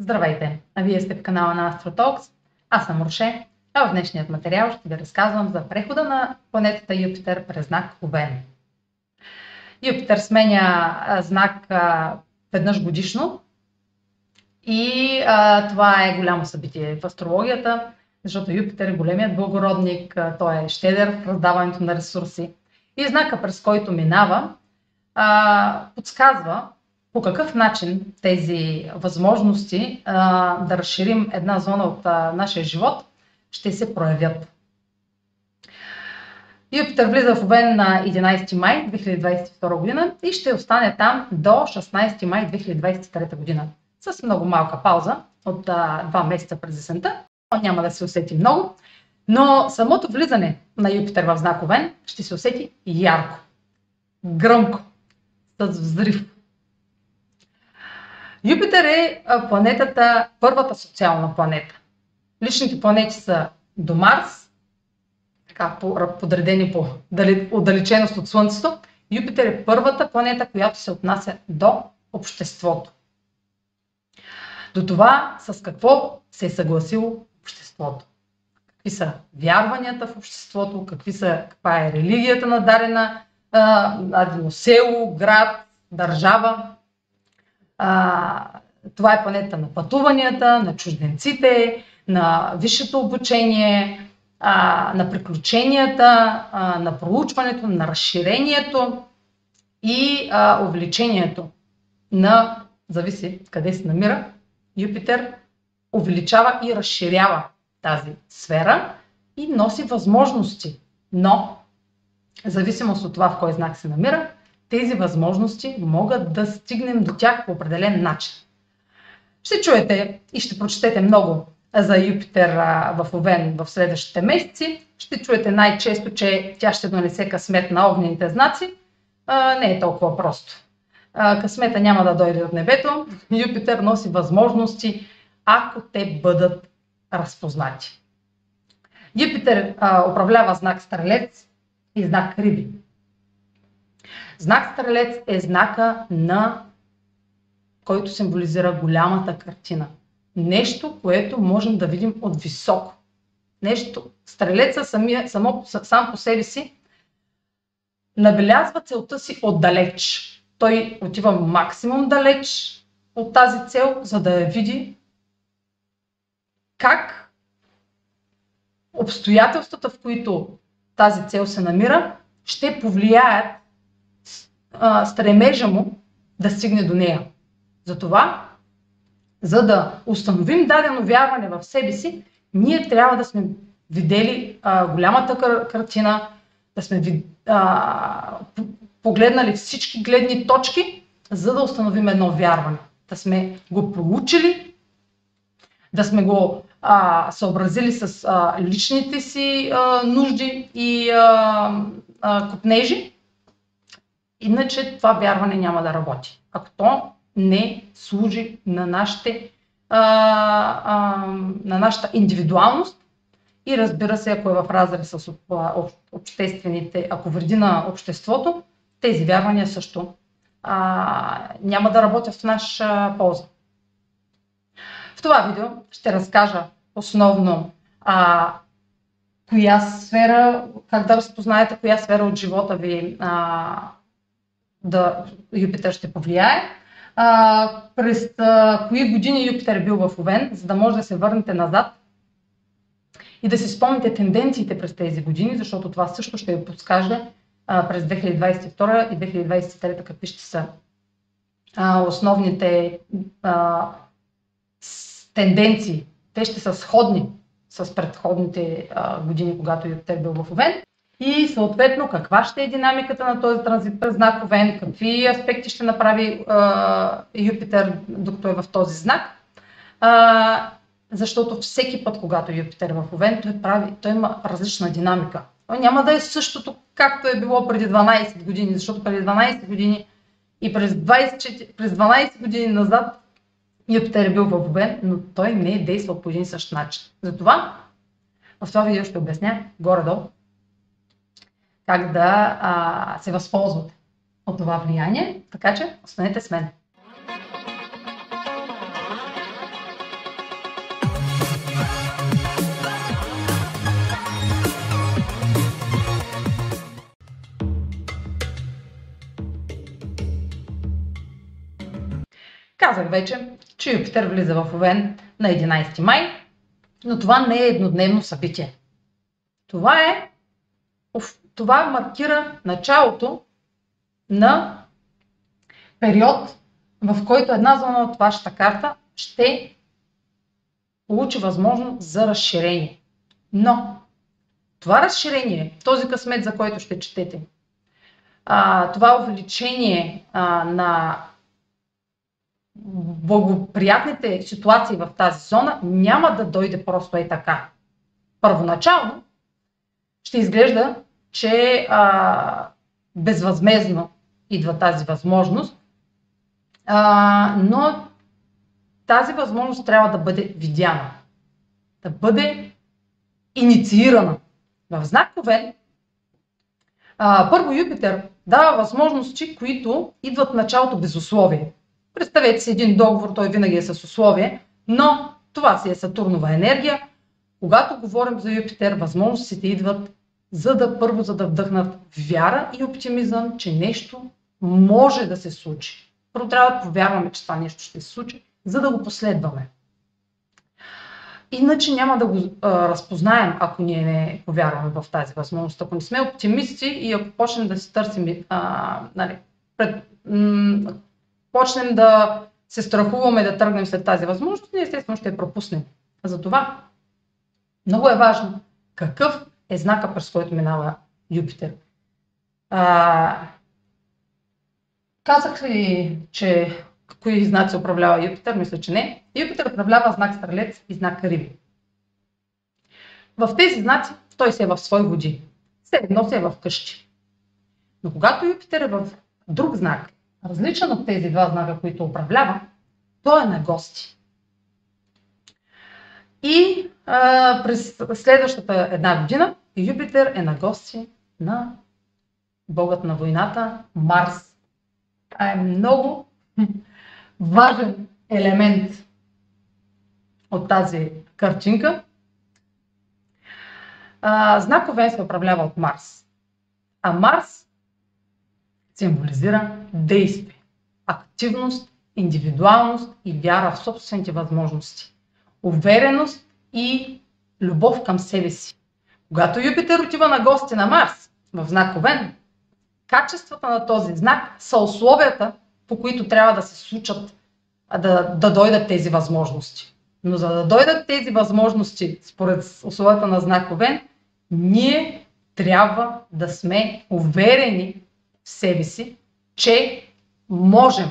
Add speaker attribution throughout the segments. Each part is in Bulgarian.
Speaker 1: Здравейте! А вие сте в канала на AstroTalks. Аз съм Роше, а в днешният материал ще ви разказвам за прехода на планетата Юпитер през знак Овен. Юпитер сменя знак веднъж годишно и а, това е голямо събитие в астрологията, защото Юпитер е големият благородник, той е щедър в раздаването на ресурси и знака през който минава а, подсказва по какъв начин тези възможности а, да разширим една зона от а, нашия живот ще се проявят. Юпитер влиза в Овен на 11 май 2022 година и ще остане там до 16 май 2023 година. С много малка пауза от а, 2 месеца през есента. Няма да се усети много, но самото влизане на Юпитер в знак Овен ще се усети ярко, гръмко, с взрив. Юпитер е планетата, първата социална планета. Личните планети са до Марс, така подредени по отдалеченост от Слънцето. Юпитер е първата планета, която се отнася до обществото. До това с какво се е съгласило обществото. Какви са вярванията в обществото, какви са, каква е религията на дарена, дадено село, град, държава. А, това е планета на пътуванията, на чужденците, на висшето обучение, а, на приключенията, а, на проучването, на разширението и а, увеличението на, зависи къде се намира, Юпитер увеличава и разширява тази сфера и носи възможности. Но, зависимост от това в кой знак се намира, тези възможности могат да стигнем до тях по определен начин. Ще чуете и ще прочетете много за Юпитер в Овен в следващите месеци. Ще чуете най-често, че тя ще донесе късмет на огнените знаци. Не е толкова просто. Късмета няма да дойде от небето. Юпитер носи възможности, ако те бъдат разпознати. Юпитер управлява знак Стрелец и знак Риби. Знак Стрелец е знака на който символизира голямата картина. Нещо, което можем да видим от високо. Нещо, стрелеца самия, само, сам по себе си набелязва целта си отдалеч. Той отива максимум далеч от тази цел, за да я види как обстоятелствата, в които тази цел се намира, ще повлияят а, стремежа му да стигне до нея. Затова, за да установим дадено вярване в себе си, ние трябва да сме видели а, голямата кар- картина, да сме ви, а, погледнали всички гледни точки, за да установим едно вярване. Да сме го проучили, да сме го а, съобразили с а, личните си а, нужди и а, а, купнежи Иначе това вярване няма да работи. Ако то не служи на, нашите, а, а, на нашата индивидуалност и разбира се, ако е в разрез с обществените, ако вреди на обществото, тези вярвания също а, няма да работят в наша полза. В това видео ще разкажа основно а, коя сфера, как да разпознаете коя сфера от живота ви а, да Юпитер ще повлияе. А, през а, кои години Юпитер е бил в Овен, за да може да се върнете назад и да си спомните тенденциите през тези години, защото това също ще ви подскаже а, през 2022 и 2023 какви ще са а, основните а, тенденции. Те ще са сходни с предходните а, години, когато Юпитер е бил в Овен и съответно каква ще е динамиката на този транзит през знак Овен, какви аспекти ще направи а, Юпитер, докато е в този знак. А, защото всеки път, когато Юпитер е в Овен, той, прави, той има различна динамика. Той няма да е същото, както е било преди 12 години, защото преди 12 години и през, 20, през 12 години назад Юпитер е бил в Овен, но той не е действал по един същ начин. Затова в това видео ще обясня горе-долу как да а, се възползвате от това влияние. Така че останете с мен. Казах вече, че Юпитер влиза в Овен на 11 май, но това не е еднодневно събитие. Това е това маркира началото на период, в който една зона от вашата карта ще получи възможност за разширение. Но това разширение, този късмет, за който ще четете, това увеличение на благоприятните ситуации в тази зона няма да дойде просто е така. Първоначално ще изглежда, че а, безвъзмезно идва тази възможност, а, но тази възможност трябва да бъде видяна, да бъде инициирана. В знак Овен, първо Юпитер дава възможности, които идват в началото без условие. Представете си един договор, той винаги е с условие, но това си е Сатурнова енергия. Когато говорим за Юпитер, възможностите идват за да първо за да вдъхнат вяра и оптимизъм, че нещо може да се случи. Първо трябва да повярваме, че това нещо ще се случи, за да го последваме. Иначе няма да го а, разпознаем, ако ние не повярваме в тази възможност. Ако не сме оптимисти и ако почнем да си търсим, а, нали, пред, м- почнем да се страхуваме да тръгнем след тази възможност, ние естествено ще я пропуснем. Затова много е важно какъв е знака, през който минава Юпитер. А, казах ли, че кои знаци управлява Юпитер? Мисля, че не. Юпитер управлява знак Стрелец и знак Риби. В тези знаци той се е в свои води. Все едно се е в къщи. Но когато Юпитер е в друг знак, различен от тези два знака, които управлява, той е на гости. И а, през следващата една година Юпитер е на гости на богът на войната Марс. Това е много важен елемент от тази картинка. А, знак се управлява от Марс. А Марс символизира действие, активност, индивидуалност и вяра в собствените възможности, увереност и любов към себе си. Когато Юпитер отива на гости на Марс в знак Овен, качествата на този знак са условията, по които трябва да се случат, да, да дойдат тези възможности. Но за да дойдат тези възможности според условията на знак Овен, ние трябва да сме уверени в себе си, че можем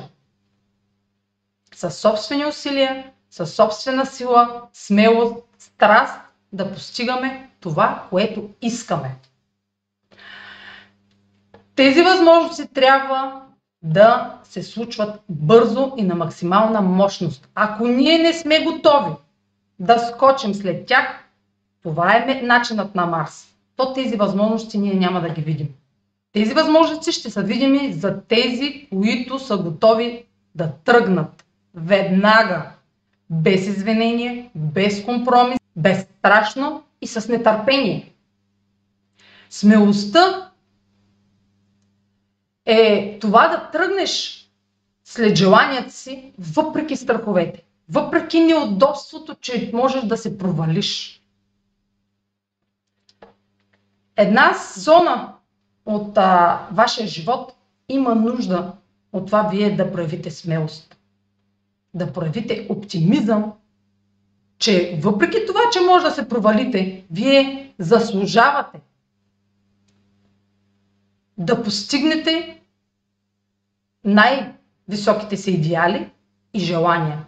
Speaker 1: със собствени усилия, със собствена сила, смелост, страст да постигаме това, което искаме. Тези възможности трябва да се случват бързо и на максимална мощност. Ако ние не сме готови да скочим след тях, това е начинът на Марс. То тези възможности ние няма да ги видим. Тези възможности ще са видими за тези, които са готови да тръгнат веднага, без извинение, без компромис, безстрашно и с нетърпение. Смелостта е това да тръгнеш след желанията си, въпреки страховете, въпреки неудобството, че можеш да се провалиш. Една зона от а, вашия живот има нужда от това вие да проявите смелост, да проявите оптимизъм че въпреки това, че може да се провалите, вие заслужавате да постигнете най-високите си идеали и желания.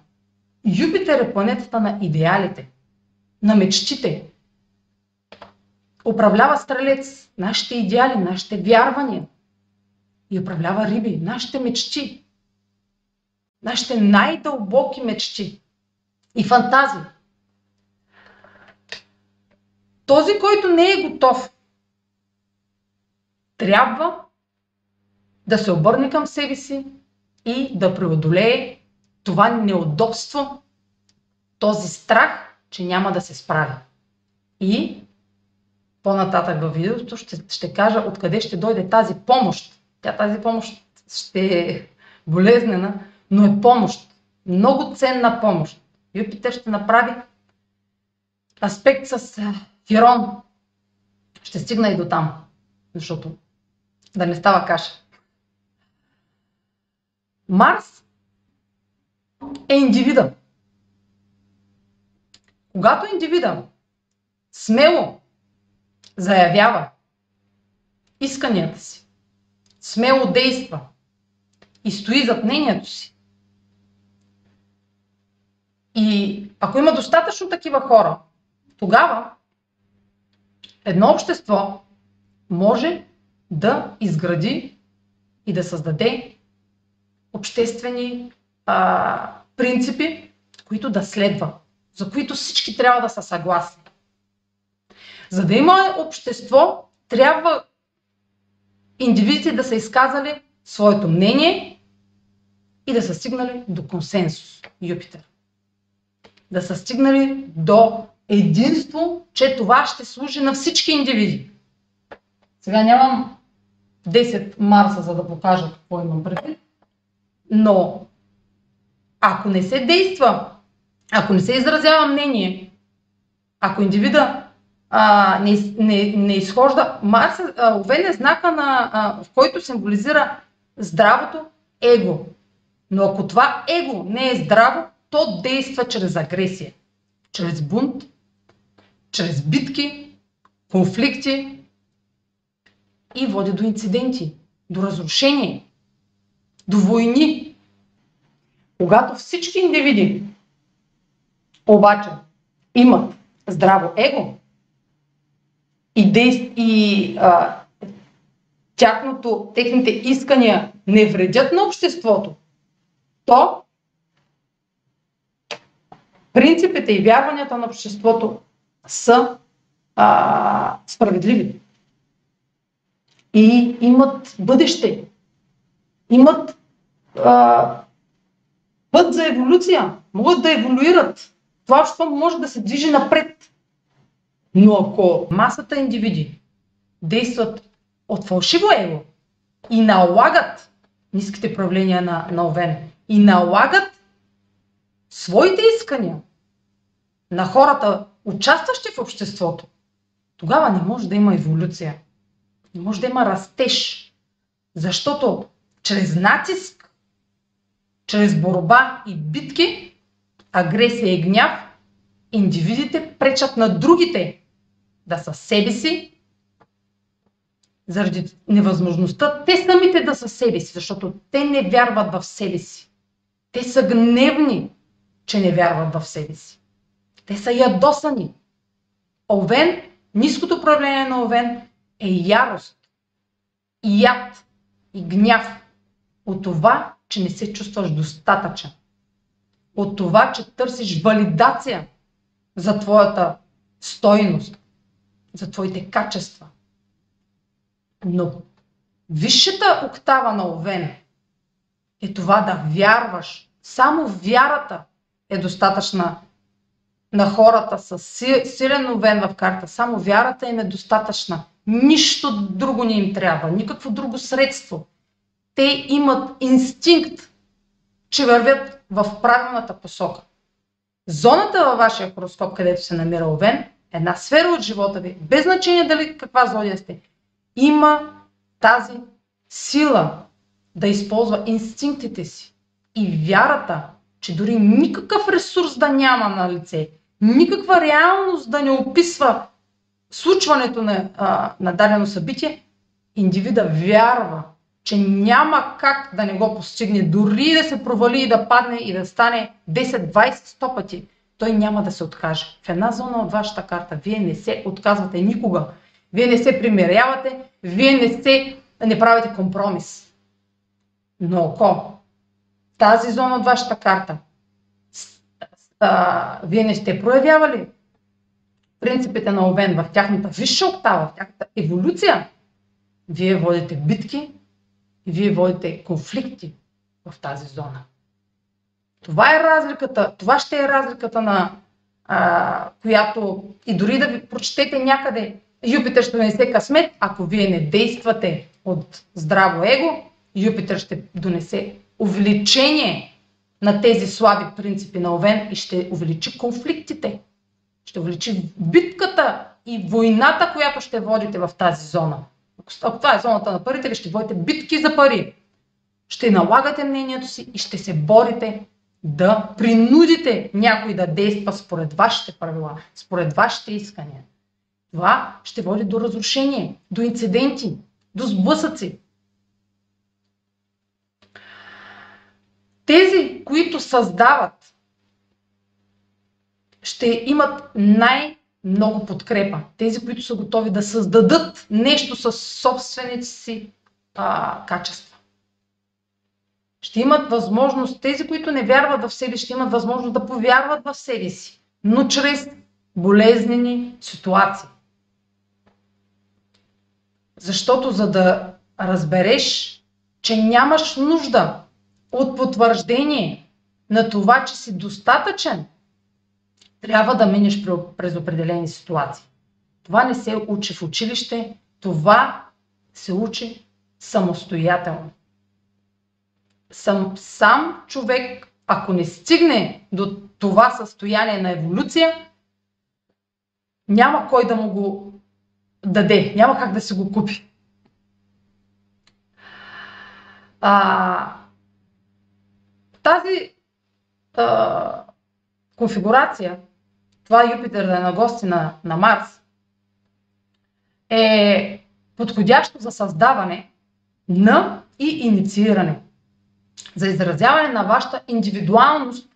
Speaker 1: Юпитер е планетата на идеалите, на мечтите. Управлява стрелец, нашите идеали, нашите вярвания. И управлява риби, нашите мечти. Нашите най-дълбоки мечти и фантазии. Този, който не е готов, трябва да се обърне към себе си и да преодолее това неудобство, този страх, че няма да се справи. И по-нататък във видеото ще, ще кажа откъде ще дойде тази помощ. Тя тази помощ ще е болезнена, но е помощ. много ценна помощ. Юпитер ще направи аспект с Хирон. Ще стигна и до там, защото да не става каша. Марс е индивида. Когато индивида смело заявява исканията си, смело действа и стои зад мнението си, и ако има достатъчно такива хора, тогава едно общество може да изгради и да създаде обществени а, принципи, които да следва, за които всички трябва да са съгласни. За да има общество, трябва индивидите да са изказали своето мнение и да са стигнали до консенсус. Юпитер. Да са стигнали до единство, че това ще служи на всички индивиди. Сега нямам 10 Марса, за да покажа какво имам предвид, но ако не се действа, ако не се изразява мнение, ако индивида а, не, не, не изхожда, Марс Овен е знака, на, а, в който символизира здравото его. Но ако това его не е здраво, то действа чрез агресия, чрез бунт, чрез битки, конфликти и води до инциденти, до разрушение, до войни. Когато всички индивиди обаче имат здраво его и, действ... и а, тяхното, техните искания не вредят на обществото, то принципите и вярванията на обществото са а, справедливи. И имат бъдеще. Имат а, път за еволюция. Могат да еволюират. Това общество може да се движи напред. Но ако масата индивиди действат от фалшиво его и налагат ниските правления на, на Овен и налагат своите искания на хората, участващи в обществото, тогава не може да има еволюция. Не може да има растеж. Защото чрез натиск, чрез борба и битки, агресия и гняв, индивидите пречат на другите да са себе си, заради невъзможността те самите да са себе си, защото те не вярват в себе си. Те са гневни, че не вярват в себе си. Те са ядосани. Овен, ниското управление на Овен е ярост, яд, и гняв от това, че не се чувстваш достатъчен. От това, че търсиш валидация за твоята стойност, за твоите качества. Но висшата октава на Овен е това да вярваш. Само вярата е достатъчна на хората с силен овен в карта. Само вярата им е достатъчна. Нищо друго не им трябва, никакво друго средство. Те имат инстинкт, че вървят в правилната посока. Зоната във вашия хороскоп, където се намира Овен, една сфера от живота ви, без значение дали каква зодия сте, има тази сила да използва инстинктите си и вярата, че дори никакъв ресурс да няма на лице, никаква реалност да не описва случването на, а, на дадено събитие, индивида вярва, че няма как да не го постигне, дори да се провали и да падне и да стане 10, 20, 100 пъти, той няма да се откаже. В една зона от вашата карта вие не се отказвате никога. Вие не се примирявате, вие не се не правите компромис. Но ако тази зона от вашата карта вие не сте проявявали принципите на Овен в тяхната висша октава, в тяхната еволюция, вие водите битки и вие водите конфликти в тази зона. Това е разликата, това ще е разликата на а, която и дори да ви прочетете някъде Юпитер ще донесе късмет, ако вие не действате от здраво его, Юпитер ще донесе увеличение на тези слаби принципи на Овен и ще увеличи конфликтите. Ще увеличи битката и войната, която ще водите в тази зона. Ако това е зоната на парите, ще водите битки за пари. Ще налагате мнението си и ще се борите да принудите някой да действа според вашите правила, според вашите искания. Това ще води до разрушение, до инциденти, до сблъсъци. Тези, които създават, ще имат най-много подкрепа. Тези, които са готови да създадат нещо с собствените си а, качества. Ще имат възможност, тези, които не вярват в себе, ще имат възможност да повярват в себе си, но чрез болезнени ситуации. Защото за да разбереш, че нямаш нужда от потвърждение на това, че си достатъчен, трябва да минеш през определени ситуации. Това не се учи в училище, това се учи самостоятелно. Сам, сам човек, ако не стигне до това състояние на еволюция, няма кой да му го даде, няма как да се го купи. А, тази а, конфигурация, това Юпитер да е на гости на, на Марс, е подходящо за създаване на и иницииране. За изразяване на вашата индивидуалност,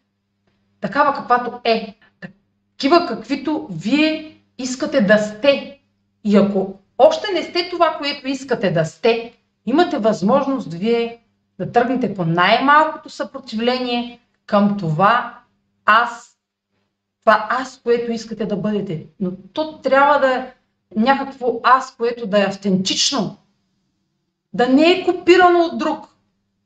Speaker 1: такава каквато е, такива каквито вие искате да сте. И ако още не сте това, което искате да сте, имате възможност вие да тръгнете по най-малкото съпротивление към това аз, това аз, което искате да бъдете. Но то трябва да е някакво аз, което да е автентично, да не е копирано от друг,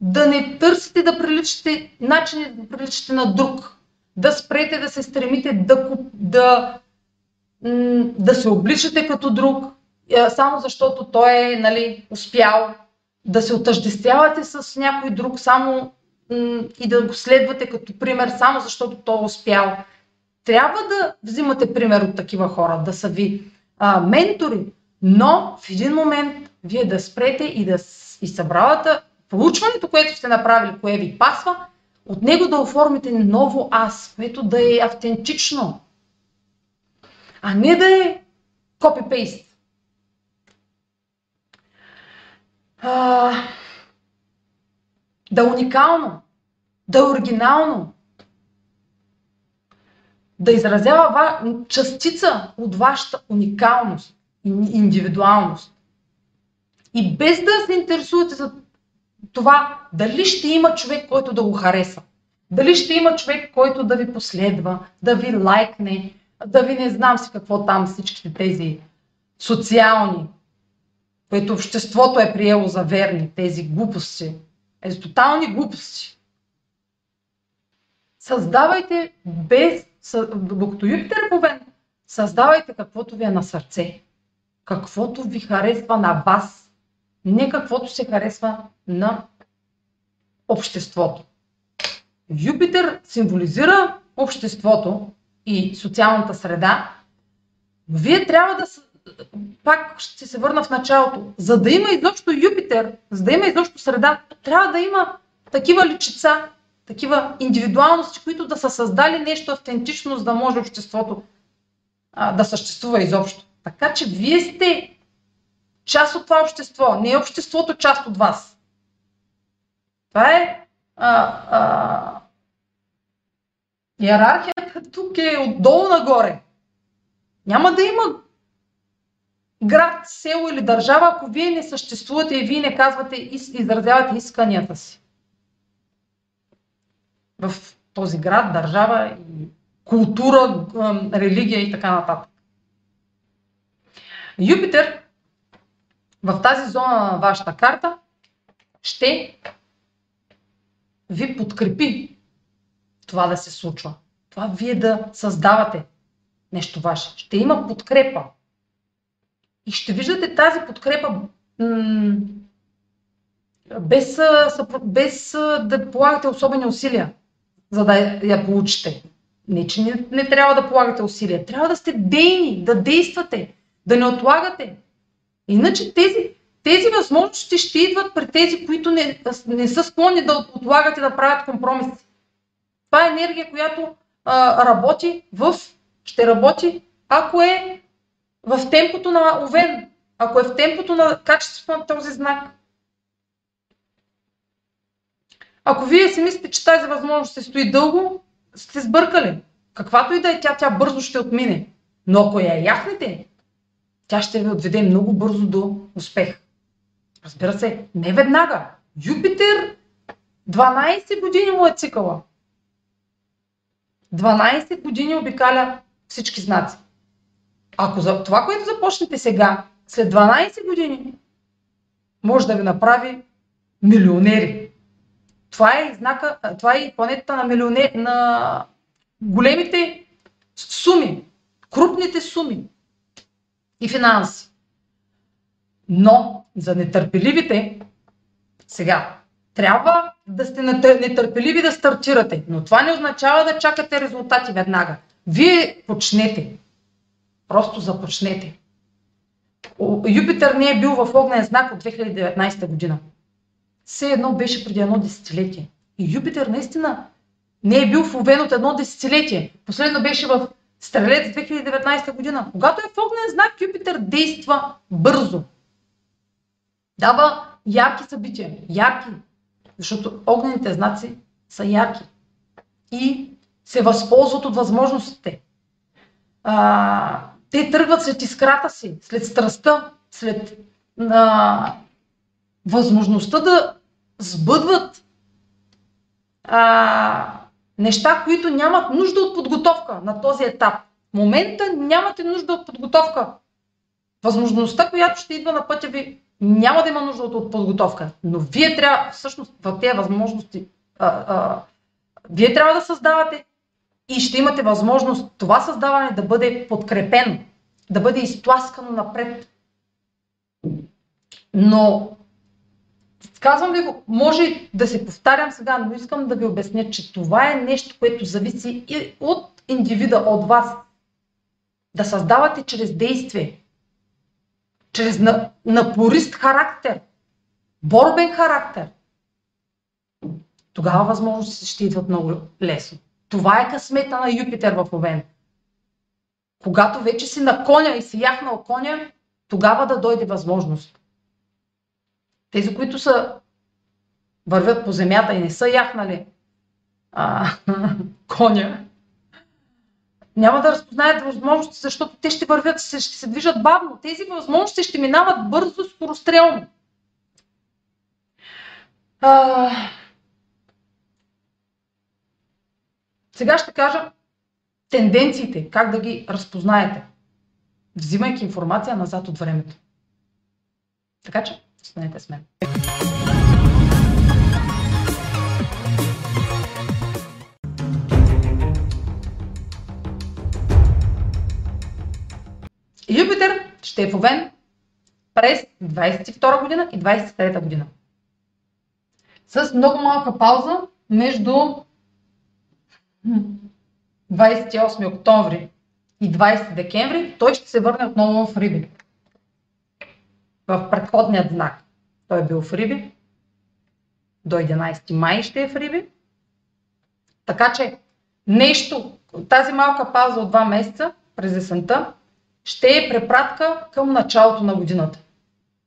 Speaker 1: да не търсите да приличате начини да приличате на друг, да спрете да се стремите да, да, да се обличате като друг, само защото той е нали, успял да се отъждествявате с някой друг само и да го следвате като пример, само защото той е успял. Трябва да взимате пример от такива хора, да са ви а, ментори, но в един момент вие да спрете и да и събралата, проучването, което сте направили, кое ви пасва, от него да оформите ново аз, което да е автентично, а не да е копи-пейст. А, да е уникално, да е оригинално, да изразява частица от вашата уникалност индивидуалност. И без да се интересувате за това дали ще има човек, който да го хареса, дали ще има човек, който да ви последва, да ви лайкне, да ви не знам си какво там всичките тези социални което обществото е приело за верни, тези глупости, е тотални глупости. Създавайте без, докато Юпитер е повен, създавайте каквото ви е на сърце, каквото ви харесва на вас, не каквото се харесва на обществото. Юпитер символизира обществото и социалната среда, но вие трябва да пак ще се върна в началото. За да има изобщо Юпитер, за да има изобщо среда, трябва да има такива личица, такива индивидуалности, които да са създали нещо автентично, за да може обществото а, да съществува изобщо. Така че вие сте част от това общество, не е обществото част от вас. Това е а, а, иерархията тук е отдолу нагоре. Няма да има град, село или държава, ако вие не съществувате и вие не казвате и изразявате исканията си. В този град, държава, култура, религия и така нататък. Юпитер в тази зона на вашата карта ще ви подкрепи това да се случва. Това вие да създавате нещо ваше. Ще има подкрепа. И ще виждате тази подкрепа без, без да полагате особени усилия. за да я получите. Не, че не, не трябва да полагате усилия. Трябва да сте дейни, да действате, да не отлагате. Иначе тези, тези възможности ще идват при тези, които не, не са склонни да отлагат и да правят компромиси. Това е енергия, която а, работи в, ще работи, ако е в темпото на Овен, ако е в темпото на качеството на този знак. Ако вие си мислите, че тази възможност се стои дълго, сте сбъркали. Каквато и да е тя, тя бързо ще отмине. Но ако я яхнете, тя ще ви отведе много бързо до успех. Разбира се, не веднага. Юпитер 12 години му е цикъла. 12 години обикаля всички знаци. Ако за това, което започнете сега, след 12 години, може да ви направи милионери. Това е, знака, това е планетата на, милионер, на големите суми, крупните суми и финанси. Но за нетърпеливите, сега, трябва да сте нетърпеливи да стартирате, но това не означава да чакате резултати веднага. Вие почнете. Просто започнете. Юпитер не е бил в огнен знак от 2019 година. Все едно беше преди едно десетилетие. И Юпитер наистина не е бил в Овен от едно десетилетие. Последно беше в Стрелец 2019 година. Когато е в огнен знак, Юпитер действа бързо. Дава ярки събития. Ярки. Защото огнените знаци са ярки. И се възползват от възможностите. А, те тръгват след искрата си, след страстта, след а, възможността да сбъдват а, неща, които нямат нужда от подготовка на този етап. В момента нямате нужда от подготовка. Възможността, която ще идва на пътя ви, няма да има нужда от подготовка. Но вие трябва, всъщност, в тези възможности, а, а, вие трябва да създавате и ще имате възможност това създаване да бъде подкрепено, да бъде изтласкано напред. Но Казвам ви го, може да се повтарям сега, но искам да ви обясня, че това е нещо, което зависи и от индивида, от вас. Да създавате чрез действие, чрез напорист характер, борбен характер. Тогава възможности ще идват много лесно. Това е късмета на Юпитер в Овен. Когато вече си на коня и си яхнал коня, тогава да дойде възможност. Тези, които са вървят по земята и не са яхнали а, коня, няма да разпознаят възможности, защото те ще вървят, ще се движат бавно. Тези възможности ще минават бързо, скорострелно. А... Сега ще кажа тенденциите, как да ги разпознаете, взимайки информация назад от времето. Така че, останете с мен. Юпитер ще е в Овен през 22 година и 23 година. С много малка пауза между 28 октомври и 20 декември, той ще се върне отново в Риби. В предходният знак. Той е бил в Риби. До 11 май ще е в Риби. Така че нещо, тази малка пауза от 2 месеца през есента ще е препратка към началото на годината.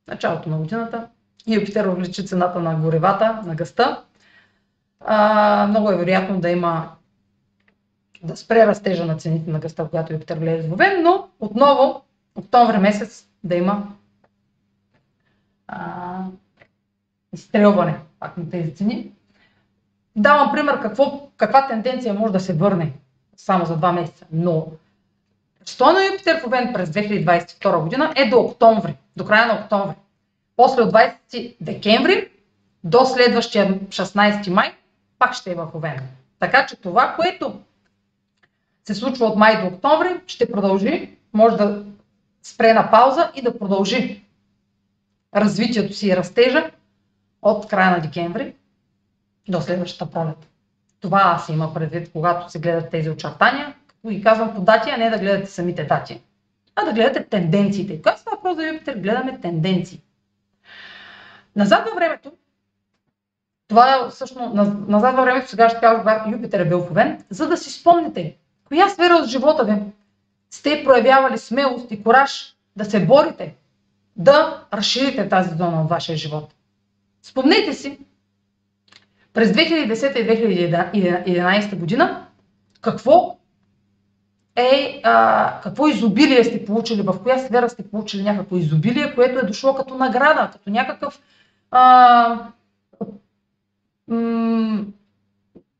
Speaker 1: Началото на годината Юпитер увеличи цената на горевата, на гъста. А, много е вероятно да има да спре растежа на цените на гъста, когато Юпитер влезе в Овен, но отново октомври месец да има а, изстрелване пак на тези цени. Давам пример какво, каква тенденция може да се върне само за два месеца, но Сто на Юпитер в Овен през 2022 година е до октомври, до края на октомври. После от 20 декември до следващия 16 май пак ще е в Овен. Така че това, което се случва от май до октомври, ще продължи, може да спре на пауза и да продължи развитието си и растежа от края на декември до следващата пролет. Това се има предвид, когато се гледат тези очертания. Ги казвам по дати, а не да гледате самите дати, а да гледате тенденциите. Когато става въпрос за Юпитер, гледаме тенденции. Назад във времето, това е всъщност назад във времето, сега ще кажа, когато Юпитер е бил в за да си спомните, коя сфера от живота ви сте проявявали смелост и кораж да се борите, да разширите тази зона от вашия живот. Спомнете си, през 2010 и 2011 година, какво е, а, какво изобилие сте получили, в коя сфера сте получили някакво изобилие, което е дошло като награда, като някакъв а, м-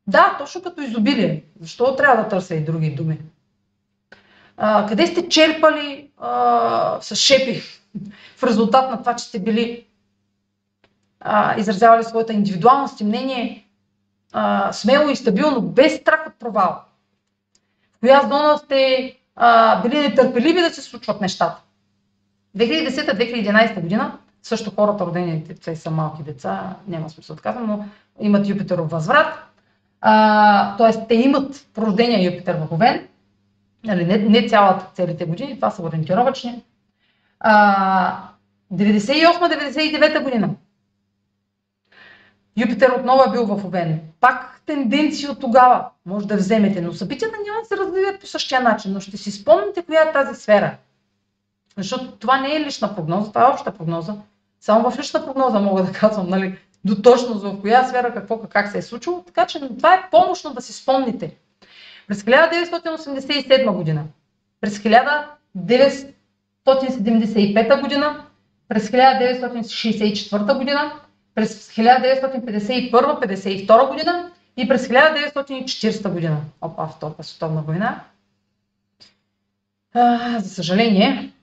Speaker 1: да, точно като изобилие. Защо трябва да търся и други думи? А, къде сте черпали а, с шепи в резултат на това, че сте били а, изразявали своята индивидуалност и мнение а, смело и стабилно, без страх от провал. В коя зона сте а, били нетърпеливи да се случват нещата. 2010-2011 година, също хората родени те са малки деца, няма смисъл да казвам, но имат Юпитеров възврат. т.е. те имат порождение Юпитер в Овен, нали, не, не цялата, целите години, това са ориентировачни. 98-99 година Юпитер отново е бил в Овен. Пак тенденции от тогава може да вземете, но събитията няма да се развиват по същия начин, но ще си спомните коя е тази сфера. Защото това не е лична прогноза, това е обща прогноза. Само в лична прогноза мога да казвам, нали, до точност в коя сфера, какво, как се е случило. Така че това е помощно да си спомните. През 1987 година, през 1975 година, през 1964 година, през 1951-52 година и през 1940 година. Опа, Втората световна война. А, за съжаление,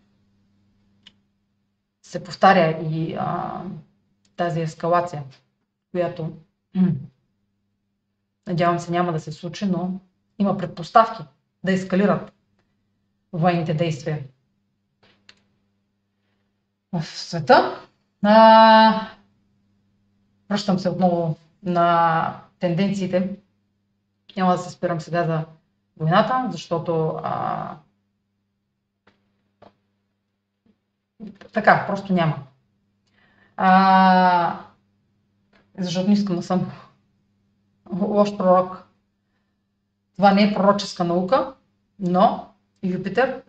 Speaker 1: се повтаря и а, тази ескалация, която надявам се няма да се случи, но има предпоставки да ескалират военните действия в света. А, Връщам се отново на тенденциите. Няма да се спирам сега за войната, защото а, така, просто няма. А, защото не искам да съм лош пророк. Това не е пророческа наука, но Юпитер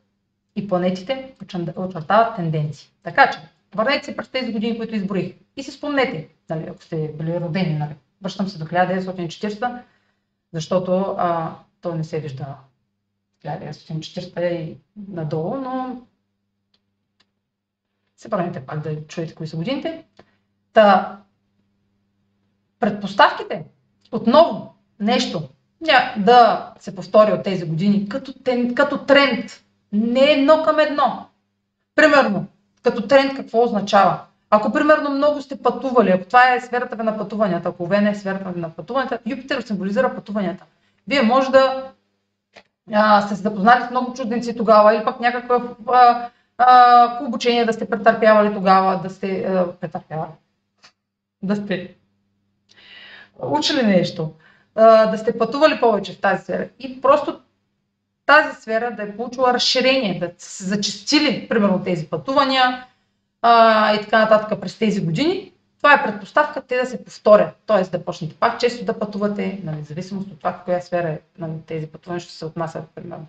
Speaker 1: и планетите очертават тенденции. Така че, върнете се през тези години, които изброих и си спомнете, нали, ако сте били родени. Нали. Връщам се до 1940, защото а, то не се вижда 1940 и надолу, но се правите пак да чуете кои са годините. Та, предпоставките, отново нещо, да се повтори от тези години като, тен, като тренд, не е едно към едно. Примерно, като тренд какво означава? Ако, примерно, много сте пътували, ако това е сферата ви на пътуванията, ако Вен е сферата ви на пътуванията, Юпитер символизира пътуванията. Вие може да а, сте се запознали с много чужденци тогава или пък някакъв а, а, обучение да сте претърпявали тогава, да сте а, претърпявали, да сте. Учили нещо, а, да сте пътували повече в тази сфера. И просто тази сфера да е получила разширение, да се зачистили, примерно, тези пътувания, а, и така нататък през тези години, това е предпоставка те да се повторят, т.е. да почнете пак често да пътувате, нали, зависимост от това в коя сфера е, нали, тези пътувания ще се отнасят, примерно.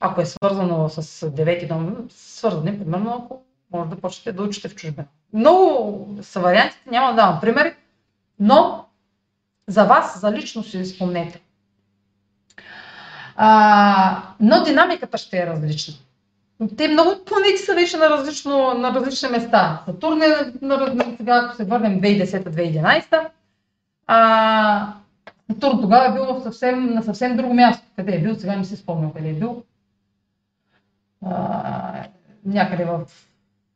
Speaker 1: Ако е свързано с девети дом, свързани, примерно, ако може да почнете да учите в чужбина. Много са вариантите, няма да давам примери, но за вас, за лично си спомнете. А, но динамиката ще е различна те много планети са вече на, различно, на различни места. Сатурн е на, сега, ако се върнем 2010-2011, а Сатурн тогава е бил в съвсем, на съвсем друго място. Къде е бил? Сега не си спомням къде е бил. А, някъде в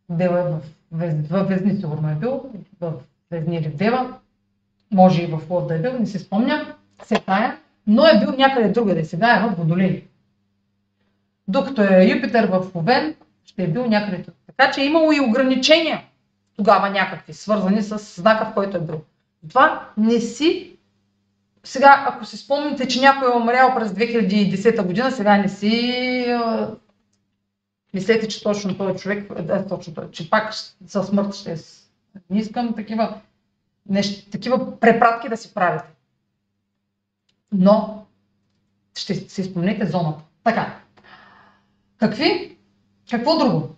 Speaker 1: Дева, в, в, в Везни сигурно е бил, в Везни или в Дева. Може и в Лод да е бил, не си спомням. Се тая. Но е бил някъде другаде. Сега е в Водолей. Докато е Юпитер в Овен, ще е бил някъде тук. Така че е имало и ограничения тогава някакви, свързани с знака, в който е бил. Това не си сега, ако си спомните, че някой е умрял през 2010 година, сега не си мислете, че точно този човек, да, точно той, че пак със смърт ще е. Не искам такива, нещ, такива препратки да си правите. Но ще си спомнете зоната. Така. Какви? Какво друго?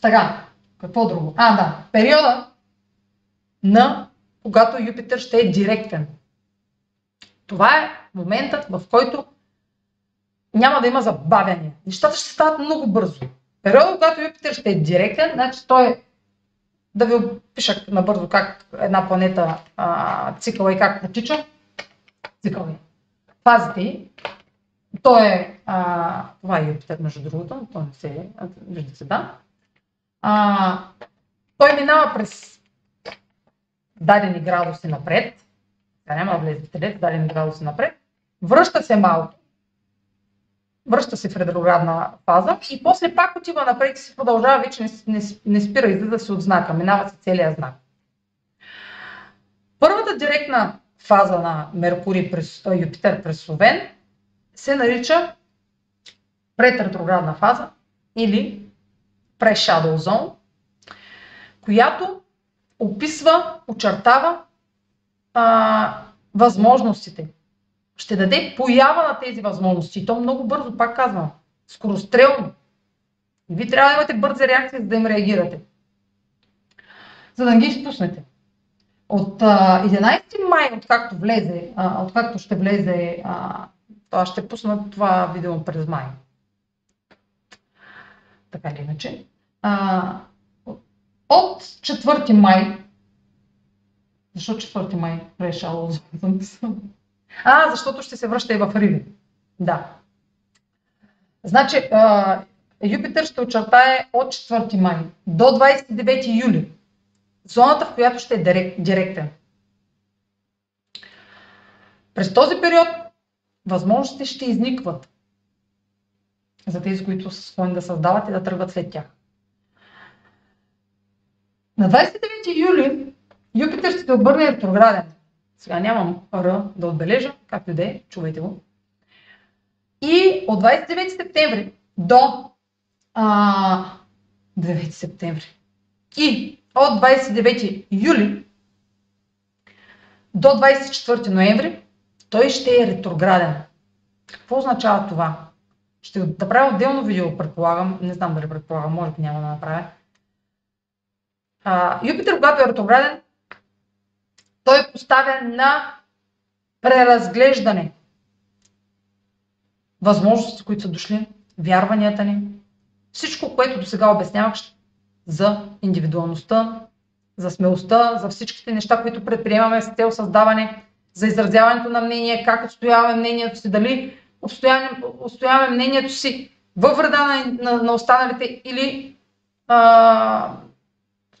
Speaker 1: Така. Какво друго? А, да. Периода на когато Юпитер ще е директен. Това е моментът, в който няма да има забавяне. Нещата ще стават много бързо. Периода, когато Юпитер ще е директен, значи той е да ви опиша набързо как една планета а, цикъла и как протича. Цикъл е. Фазите той е, а, това е Юпитер, между другото, то не се, вижда се, да. А, той минава през дадени градуси напред, сега няма да влезе в дадени градуси напред, връща се малко, връща се в ретроградна фаза и после пак отива напред и се продължава, вече не, не, не спира, излиза се от знака, минава се целият знак. Първата директна фаза на Меркурий през Юпитер през Овен се нарича предретроградна фаза или pre-shadow zone, която описва, очертава а, възможностите. Ще даде поява на тези възможности. И то много бързо, пак казвам, скорострелно. И ви трябва да имате бърза реакция, за да им реагирате. За да ги изпуснете. От а, 11 май, откакто влезе, а, откакто ще влезе а, аз ще пусна това видео през май. Така или иначе. А, от 4 май, защо 4 май решало А, защото ще се връща и в Риби. Да. Значи, а, Юпитър ще очертае от 4 май до 29 юли. Зоната, в която ще е директен. През този период възможности ще изникват за тези, които са склонни да създават и да тръгват след тях. На 29 юли Юпитер ще се обърне ретрограден. Сега нямам Р да отбележа, както и да е, чувайте го. И от 29 септември до а, 9 септември и от 29 юли до 24 ноември той ще е ретрограден. Какво означава това? Ще направя отделно видео, предполагам. Не знам дали предполагам, може би няма да направя. А, Юпитер, когато е ретрограден, той поставен на преразглеждане. Възможности, които са дошли, вярванията ни, всичко, което до сега обяснявах за индивидуалността, за смелостта, за всичките неща, които предприемаме с цел създаване за изразяването на мнение, как отстояваме мнението си, дали отстояваме мнението си във вреда на, на, на останалите или а,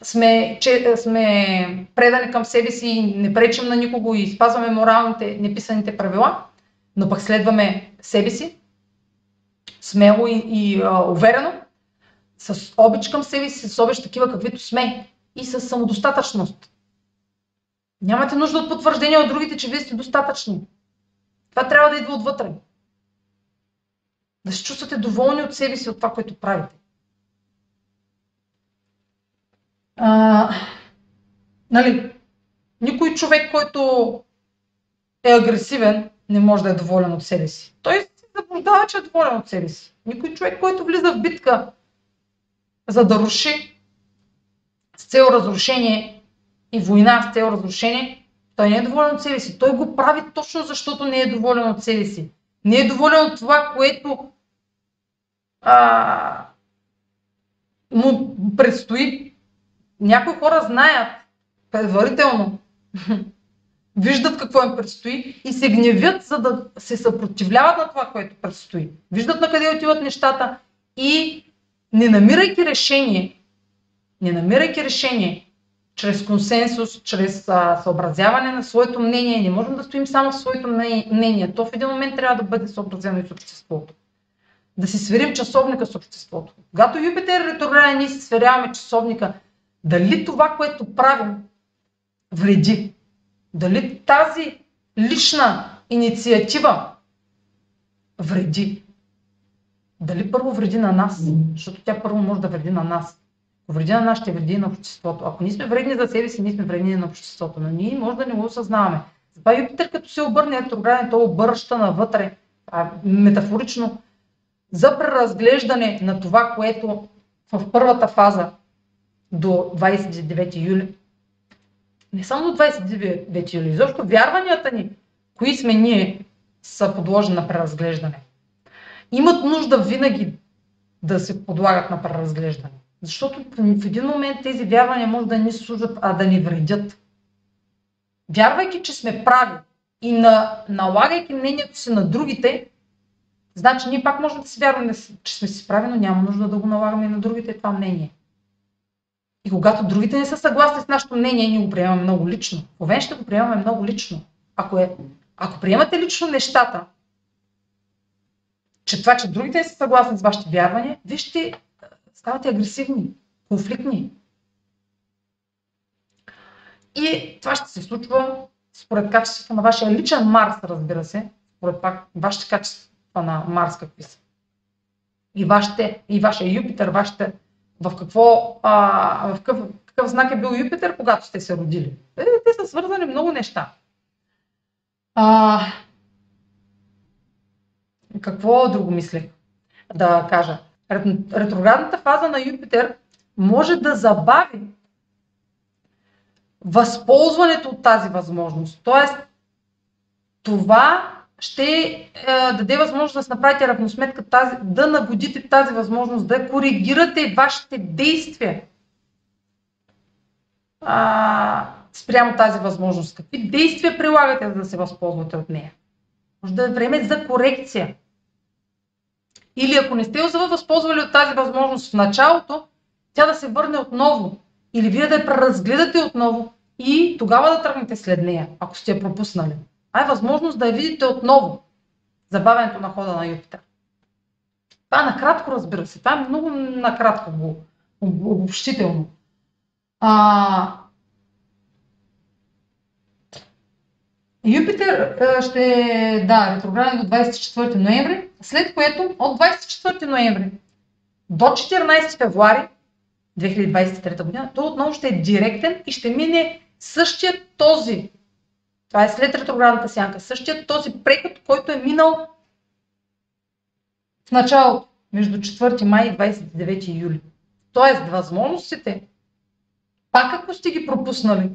Speaker 1: сме, че, сме предани към себе си не пречим на никого и спазваме моралните, неписаните правила, но пък следваме себе си, смело и, и а, уверено, с обич към себе си, с обич такива каквито сме и с самодостатъчност. Нямате нужда от потвърждение от другите, че вие сте достатъчни. Това трябва да идва отвътре. Да се чувствате доволни от себе си, от това, което правите. А, нали, никой човек, който е агресивен, не може да е доволен от себе си. Той се заблуждава, че е доволен от себе си. Никой човек, който влиза в битка, за да руши с цел разрушение, и война с цел разрушение, той не е доволен от себе си. Той го прави точно защото не е доволен от себе си. Не е доволен от това, което а, му предстои. Някои хора знаят предварително, виждат какво им предстои и се гневят, за да се съпротивляват на това, което предстои. Виждат на къде отиват нещата и не намирайки решение, не намирайки решение, чрез консенсус, чрез а, съобразяване на своето мнение. Не можем да стоим само в своето мнение. То в един момент трябва да бъде съобразено и с обществото. Да си сверим часовника с обществото. Когато Юпитер е ретрограден, ние си сверяваме часовника. Дали това, което правим, вреди? Дали тази лична инициатива вреди. Дали първо вреди на нас? Защото тя първо може да вреди на нас. Вреди на нас, ще вреди на обществото. Ако ние сме вредни за себе си, ние сме вредни на обществото. Но ние може да не го осъзнаваме. Затова Юпитер, като се обърне ретрограден, то обръща навътре, а, метафорично, за преразглеждане на това, което в първата фаза до 29 юли, не само до 29 юли, защото вярванията ни, кои сме ние, са подложени на преразглеждане. Имат нужда винаги да се подлагат на преразглеждане. Защото в един момент тези вярвания може да ни служат, а да ни вредят. Вярвайки, че сме прави и на, налагайки мнението си на другите, значи ние пак можем да си вярваме, че сме си прави, но няма нужда да го налагаме и на другите това мнение. И когато другите не са съгласни с нашето мнение, ние го приемаме много лично. Овен ще го приемаме много лично. Ако, е, ако приемате лично нещата, че това, че другите не са съгласни с вашите вярвания, вие ще ставате агресивни, конфликтни. И това ще се случва според качеството на вашия личен Марс, разбира се, според пак вашите качества на Марс какви са. И, вашите, и вашия Юпитер, вашите в какво, а, в какъв, какъв знак е бил Юпитер, когато сте се родили. Е, те са свързани много неща. А, какво друго мислех да кажа? Ретроградната фаза на Юпитер може да забави възползването от тази възможност. Тоест, това ще е, даде възможност да направите равносметка, тази, да нагодите тази възможност, да коригирате вашите действия а, спрямо тази възможност. Какви действия прилагате, за да се възползвате от нея? Може да е време за корекция. Или ако не сте възползвали от тази възможност в началото, тя да се върне отново. Или вие да я преразгледате отново и тогава да тръгнете след нея, ако сте я пропуснали. А е възможност да я видите отново. Забавянето на хода на Юпитер. Това е накратко, разбира се. Това е много накратко, обобщително. А, Юпитер ще е да, ретрограден до 24 ноември, след което от 24 ноември до 14 февруари 2023 година, той отново ще е директен и ще мине същия този, това е след ретроградната сянка, същия този преход, който е минал в началото, между 4 май и 29 юли. Тоест, възможностите, пак ако сте ги пропуснали,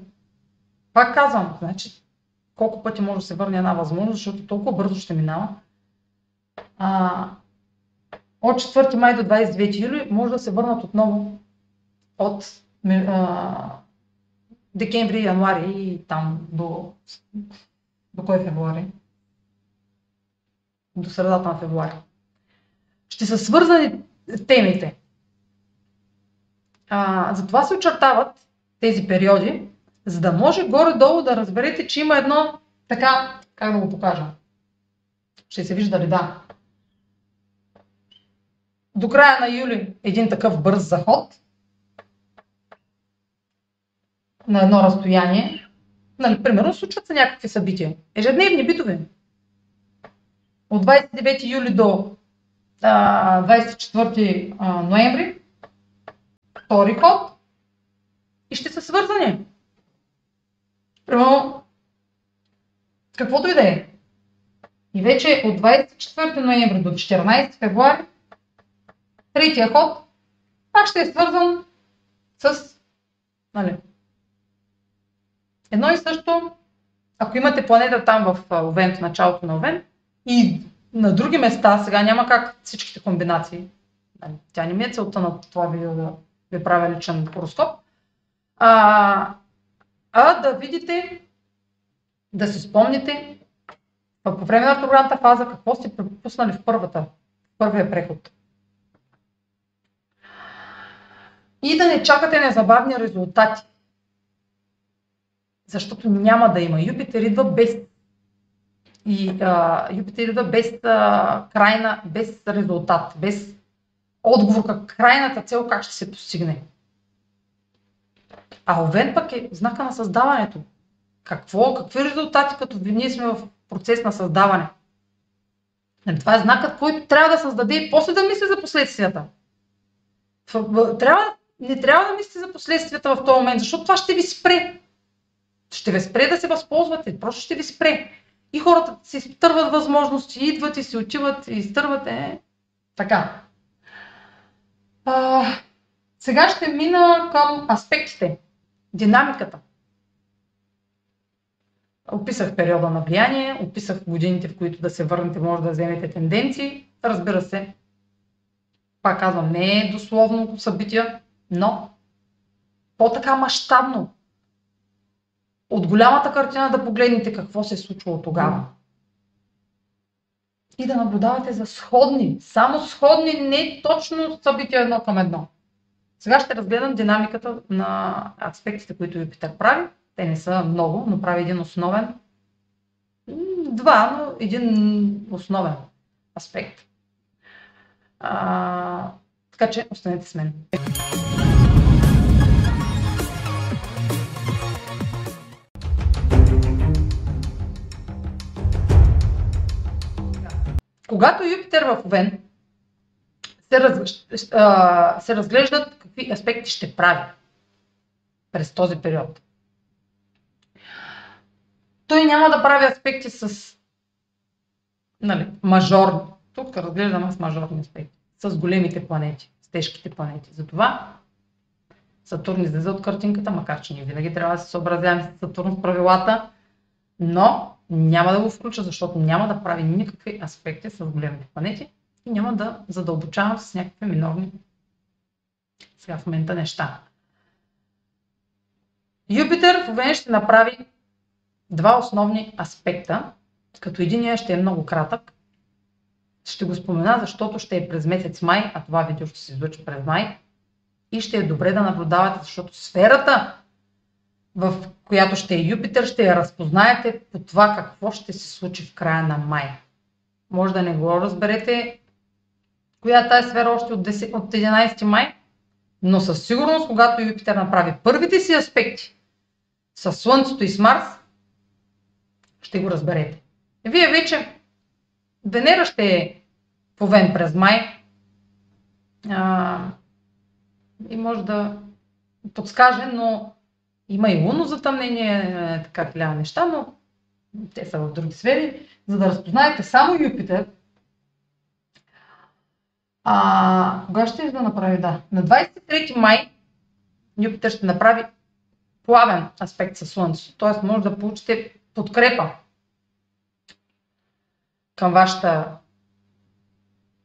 Speaker 1: пак казвам, значи колко пъти може да се върне една възможност, защото толкова бързо ще минава. А, от 4 май до 29 юли може да се върнат отново от а, декември, януари и там до, до кой февруари? До средата на февруари. Ще са свързани темите. А, затова се очертават тези периоди, за да може горе-долу да разберете, че има едно така, как да го покажа. Ще се вижда ли да. До края на юли един такъв бърз заход на едно разстояние. Нали, примерно случват се някакви събития. Ежедневни битови. От 29 юли до а, 24 а, ноември втори ход и ще са свързани. Примерно, каквото и да е. И вече от 24 ноември до 14 февруари, третия ход пак ще е свързан с нали, едно и също, ако имате планета там в Овен, в началото на Овен, и на други места, сега няма как всичките комбинации. Нали, тя не ми е целта на това видео да ви правя личен хороскоп. А, а да видите, да си спомните по време на програмата фаза какво сте пропуснали в първата, в първия преход. И да не чакате незабавни резултати. Защото няма да има. Юпитер идва без и а, Юпитер идва без а, крайна, без резултат, без отговор как крайната цел как ще се постигне. А Овен пък е знака на създаването. Какво, какви резултати, като ние сме в процес на създаване. Нали, това е знакът, който трябва да създаде и после да мисли за последствията. Трябва, не трябва да мислите за последствията в този момент, защото това ще ви спре. Ще ви спре да се възползвате, просто ще ви спре. И хората си изтърват възможности, идват и си отиват и изтърват. Е, така. А, сега ще мина към аспектите. Динамиката. Описах периода на влияние, описах годините, в които да се върнете, може да вземете тенденции. Разбира се, пак казвам, не е дословно събитие, но по-така мащабно. От голямата картина да погледнете какво се е случвало тогава. И да наблюдавате за сходни, само сходни, не точно събития едно към едно. Сега ще разгледам динамиката на аспектите, които Юпитер прави. Те не са много, но прави един основен. Два, но един основен аспект. А, така че останете с мен. Когато Юпитер в Овен се, раз, се разглеждат какви аспекти ще прави през този период. Той няма да прави аспекти с нали, мажорни. Тук разглеждаме с мажорни аспекти. С големите планети, с тежките планети. Затова Сатурн излиза от картинката, макар че ние винаги трябва да се съобразяваме с Сатурн в правилата, но няма да го включа, защото няма да прави никакви аспекти с големите планети и няма да задълбочавам с някакви минорни сега в момента неща. Юпитер в Овен ще направи два основни аспекта, като единия ще е много кратък. Ще го спомена, защото ще е през месец май, а това видео ще се излучи през май. И ще е добре да наблюдавате, защото сферата, в която ще е Юпитер, ще я разпознаете по това какво ще се случи в края на май. Може да не го разберете коя е тази сфера още от, 10, от 11 май, но със сигурност, когато Юпитер направи първите си аспекти с Слънцето и с Марс, ще го разберете. Вие вече Венера ще е повен през май а, и може да подскаже, но има и лунно затъмнение, така хиляда неща, но те са в други сфери. За да разпознаете само Юпитер, а, кога ще да направи? Да. На 23 май Юпитер ще направи плавен аспект със Слънцето. Т.е. може да получите подкрепа към вашата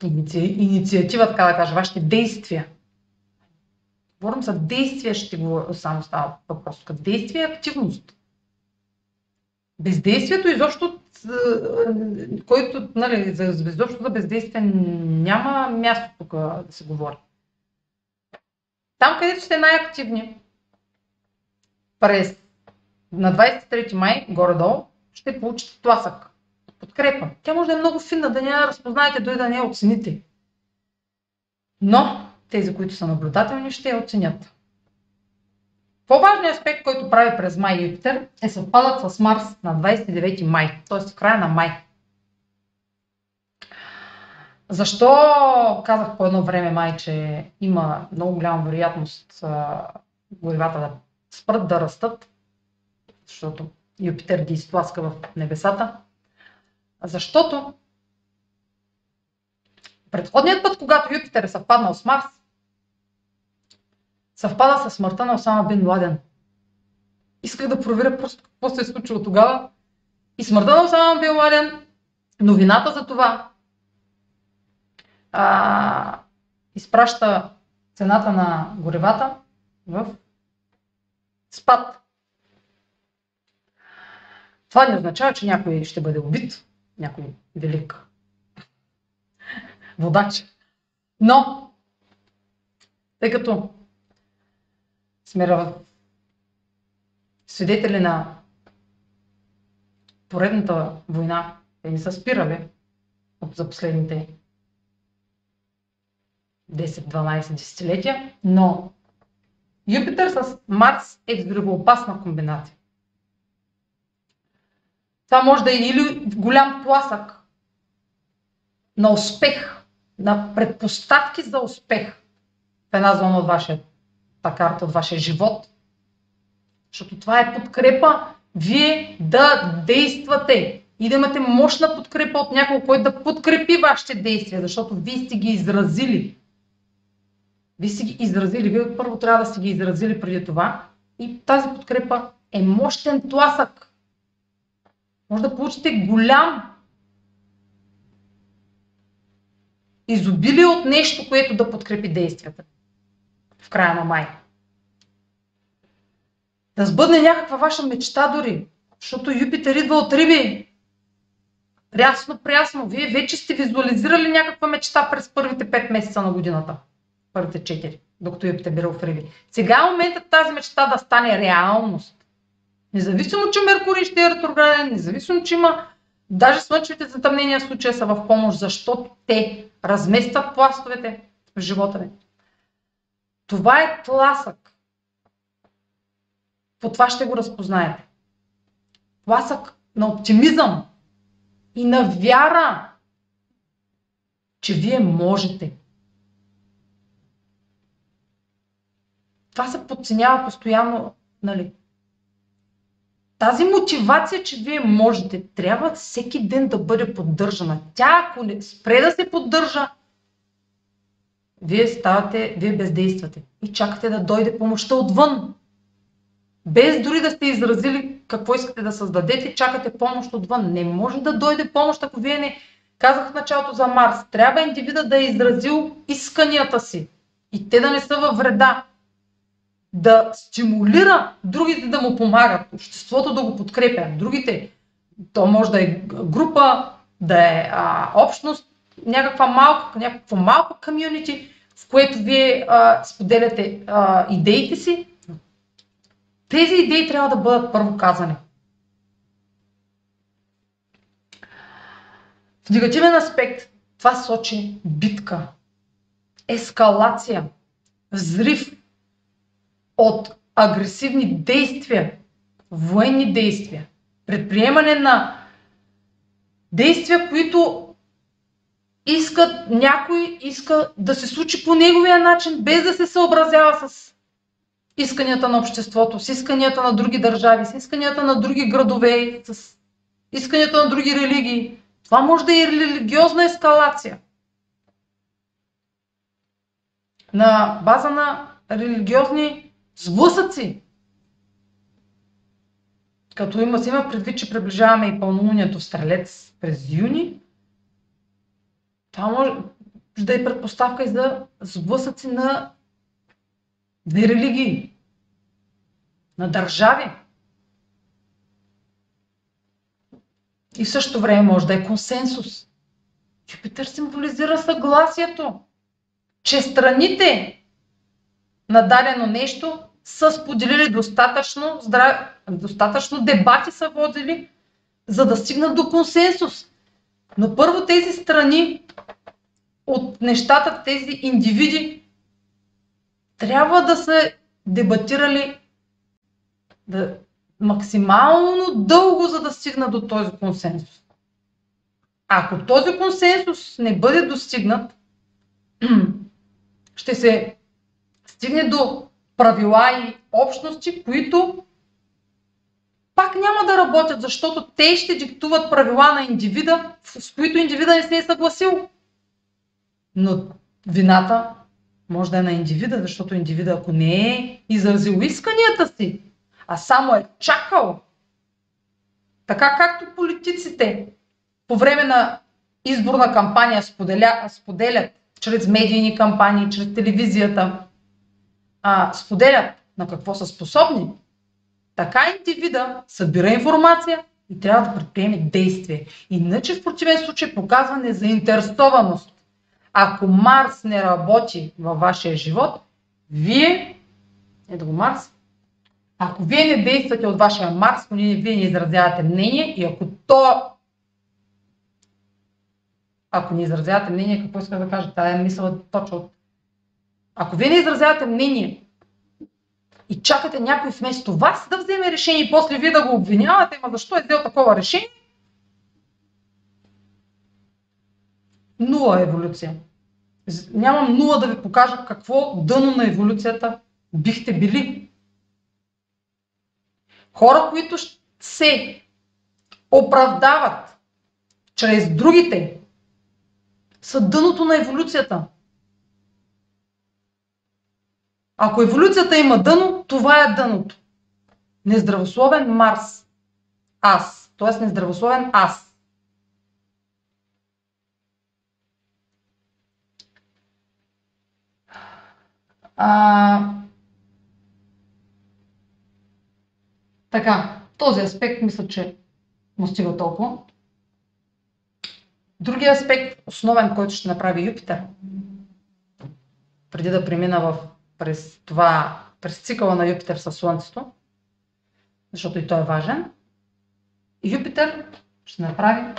Speaker 1: иници... инициатива, така да кажа, вашите действия. Говорим за действия, ще го само става въпрос. Действие е активност. Бездействието изобщо, който, нали, за, изобщо за бездействие няма място тук да се говори. Там, където сте най-активни, през на 23 май, горе-долу, ще получите тласък. Подкрепа. Тя може да е много финна, да не я разпознаете, дори да не я оцените. Но тези, които са наблюдателни, ще я оценят. По-важният аспект, който прави през май Юпитер е съвпадат с Марс на 29 май, т.е. в края на май. Защо казах по едно време май, че има много голяма вероятност горивата да спрат да растат, защото Юпитер ги изтласка в небесата? Защото предходният път, когато Юпитер е съвпаднал с Марс, съвпада с смъртта на Осама Бин Ладен. Исках да проверя просто какво се е случило тогава. И смъртта на Осама Бин Ладен, новината за това, а, изпраща цената на горевата в спад. Това не означава, че някой ще бъде убит, някой велик водач. Но, тъй като сме свидетели на поредната война. Те не са спирали от за последните 10-12 десетилетия, но Юпитер с Марс е взривоопасна комбинация. Това може да е или голям тласък на успех, на предпоставки за успех в една зона от вашия карта, от вашия живот. Защото това е подкрепа вие да действате и да имате мощна подкрепа от някой, който да подкрепи вашите действия, защото вие сте ги изразили. Вие сте ги изразили. Вие първо трябва да сте ги изразили преди това. И тази подкрепа е мощен тласък. Може да получите голям изобилие от нещо, което да подкрепи действията в края на май. Да сбъдне някаква ваша мечта дори, защото Юпитер идва от риби. Прясно, прясно. Вие вече сте визуализирали някаква мечта през първите 5 месеца на годината. Първите 4, докато Юпитер бира в риби. Сега е моментът тази мечта да стане реалност. Независимо, че Меркурий ще е ретрограден, независимо, че има даже слънчевите затъмнения в случая са в помощ, защото те разместват пластовете в живота ви. Това е тласък. По това ще го разпознаете. Тласък на оптимизъм и на вяра, че вие можете. Това се подценява постоянно, нали? Тази мотивация, че вие можете, трябва всеки ден да бъде поддържана. Тя, ако не спре да се поддържа, вие ставате, вие бездействате и чакате да дойде помощта отвън. Без дори да сте изразили какво искате да създадете, чакате помощ отвън. Не може да дойде помощ, ако вие не казах в началото за Марс. Трябва индивида да е изразил исканията си и те да не са във вреда да стимулира другите да му помагат, обществото да го подкрепя, другите, то може да е група, да е а, общност, някаква малка, някакво малко комьюнити, в което вие а, споделяте а, идеите си. Тези идеи трябва да бъдат първо казани. В негативен аспект това сочи битка, ескалация, взрив, от агресивни действия, военни действия, предприемане на действия, които искат, някой иска да се случи по неговия начин, без да се съобразява с исканията на обществото, с исканията на други държави, с исканията на други градове, с исканията на други религии. Това може да е религиозна ескалация. На база на религиозни сблъсъци. Като има, се има предвид, че приближаваме и пълнолунието в Стрелец през юни, това може да е предпоставка и за сблъсъци на две религии, на държави. И в същото време може да е консенсус. Юпитър символизира съгласието, че страните на дадено нещо са споделили достатъчно, здрав... достатъчно дебати са водили, за да стигнат до консенсус. Но първо тези страни от нещата, тези индивиди, трябва да са дебатирали да, максимално дълго, за да стигнат до този консенсус. Ако този консенсус не бъде достигнат, ще се стигне до правила и общности, които пак няма да работят, защото те ще диктуват правила на индивида, с които индивида не се е съгласил. Но вината може да е на индивида, защото индивида, ако не е изразил исканията си, а само е чакал, така както политиците по време на изборна кампания споделя, споделят чрез медийни кампании, чрез телевизията, а, споделят на какво са способни, така индивида събира информация и трябва да предприеме действие. Иначе в противен случай показва незаинтересованост. Ако Марс не работи във вашия живот, вие, ето го Марс, ако вие не действате от вашия Марс, вие не изразявате мнение и ако то ако не изразявате мнение, какво иска да кажа? Тая мисъл е точно ако вие не изразявате мнение и чакате някой вместо вас да вземе решение и после вие да го обвинявате, ама защо е взел такова решение? Нула еволюция. Нямам нула да ви покажа какво дъно на еволюцията бихте били. Хора, които се оправдават чрез другите, са дъното на еволюцията. Ако еволюцията има дъно, това е дъното. Нездравословен Марс. Аз. Т.е. нездравословен аз. А, така, този аспект мисля, че му стига толкова. Другия аспект, основен, който ще направи Юпитер, преди да премина в, през това, през цикъла на Юпитер със Слънцето, защото и той е важен, Юпитер ще направи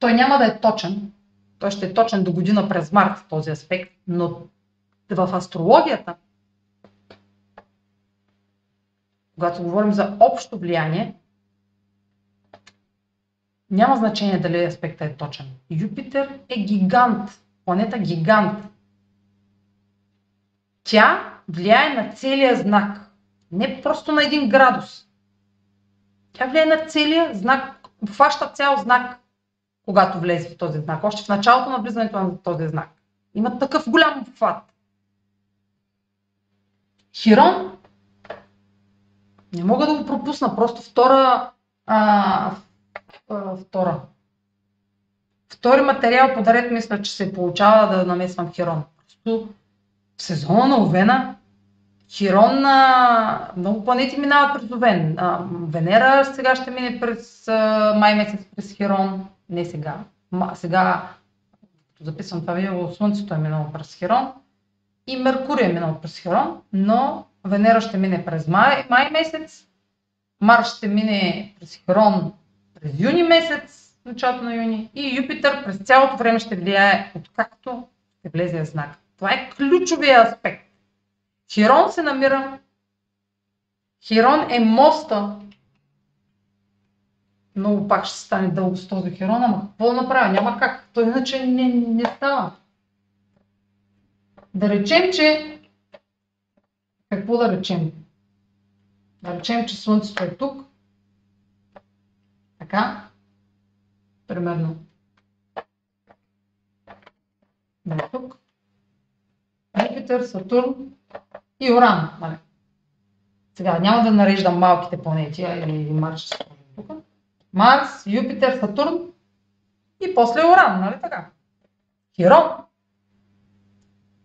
Speaker 1: той няма да е точен, той ще е точен до година през март този аспект, но в астрологията, когато говорим за общо влияние, няма значение дали аспектът е точен. Юпитер е гигант, планета гигант. Тя влияе на целия знак, не просто на един градус. Тя влияе на целия знак, обхваща цял знак, когато влезе в този знак, още в началото на влизането на този знак. Има такъв голям обхват. Хирон, не мога да го пропусна, просто втора, а, втора. Втори материал подарет мисля, че се получава да намесвам Хирон. Просто в сезона на Овена Хирон, а, много планети минават през Овен. А, Венера сега ще мине през а, май месец през Хирон. Не сега. Ма, сега, записвам това видео, Слънцето е минало през Хирон и Меркурий е минал през Хирон, но Венера ще мине през май, май месец, Марс ще мине през Хирон през юни месец, началото на юни и Юпитър през цялото време ще влияе откакто ще влезе знак. Това е ключовия аспект. Хирон се намира. Хирон е моста. Много пак ще стане дълго с този Хирон, ама какво направя? Няма как. Той иначе не, не става. Да речем, че... Какво да речем? Да речем, че Слънцето е тук. Така. Примерно. Да е тук. Юпитер, Сатурн и Оран. Нали? Сега няма да нареждам малките планети или Марс тук. Марс, Юпитер, Сатурн и после Оран, нали така? Хирон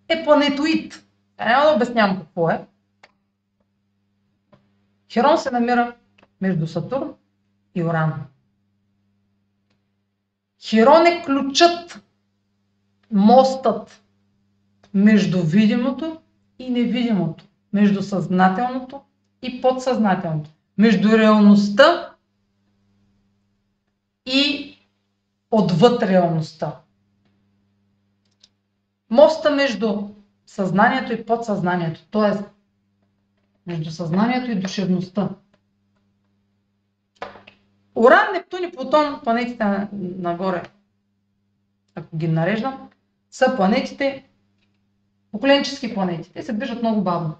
Speaker 1: е планетоид. Я няма да обяснявам какво е. Хирон се намира между Сатурн и Оран. Хирон е ключът, мостът между видимото и невидимото, между съзнателното и подсъзнателното, между реалността и отвъд реалността. Моста между съзнанието и подсъзнанието, т.е. между съзнанието и душевността. Уран, Нептун и Плутон, планетите нагоре, ако ги нареждам, са планетите, поколенчески планети. Те се движат много бавно.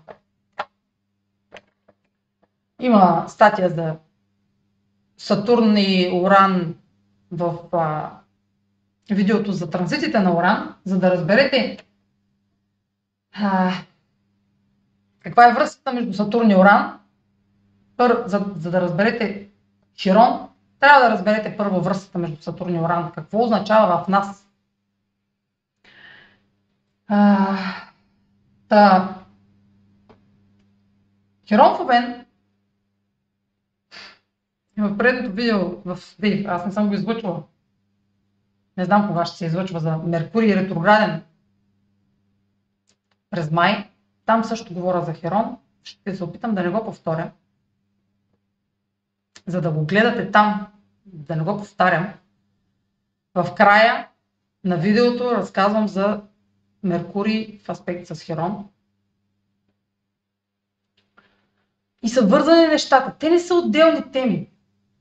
Speaker 1: Има статия за Сатурн и Уран в а, видеото за транзитите на Уран, за да разберете а, каква е връзката между Сатурн и Уран. Пър, за, за да разберете Хирон, трябва да разберете първо връзката между Сатурн и Уран. Какво означава в нас? А, та, Хирон в Овен в предното видео в Вив, аз не съм го излъчвала. Не знам кога ще се излъчва за Меркурий ретрограден през май. Там също говоря за Херон. Ще се опитам да не го повторя. За да го гледате там, да не го повтарям. В края на видеото разказвам за Меркурий в аспект с Херон. И са вързани нещата. Те не са отделни теми.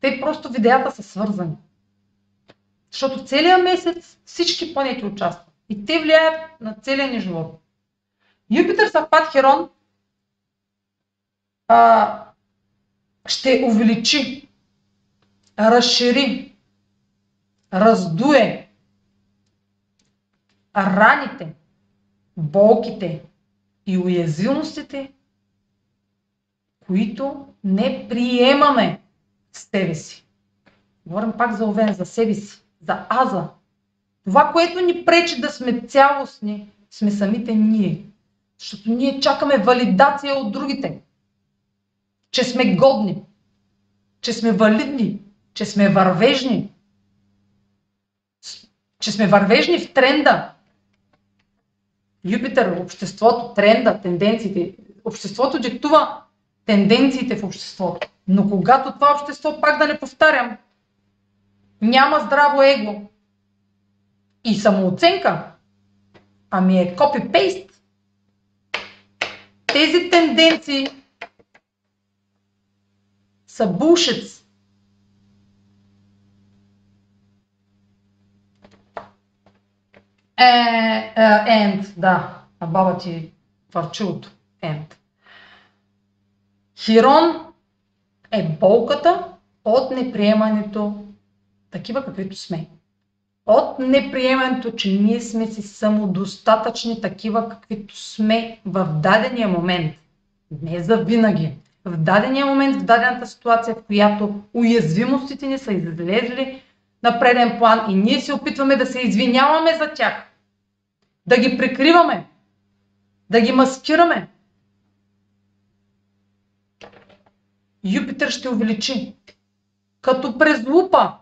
Speaker 1: Те просто видеята са свързани. Защото целият месец всички планети участват. И те влияят на целия ни живот. Юпитър съвпад Херон а, ще увеличи, разшири, раздуе раните, болките и уязвимостите, които не приемаме с себе си. Говорим пак за Овен, за себе си, за Аза. Това, което ни пречи да сме цялостни, сме самите ние. Защото ние чакаме валидация от другите. Че сме годни, че сме валидни, че сме вървежни, че сме вървежни в тренда. Юпитър, обществото, тренда, тенденциите. Обществото диктува тенденциите в обществото. Но когато това общество, пак да не повтарям, няма здраво его и самооценка, ами е копи-пейст, тези тенденции са булшиц. Е, е, енд, да. А баба ти върчилото. Енд. Хирон е болката от неприемането такива каквито сме. От неприемането, че ние сме си самодостатъчни такива каквито сме в дадения момент. Не за винаги. В дадения момент, в дадената ситуация, в която уязвимостите ни са излезли на преден план и ние се опитваме да се извиняваме за тях. Да ги прикриваме. Да ги маскираме. Юпитър ще увеличи като през лупа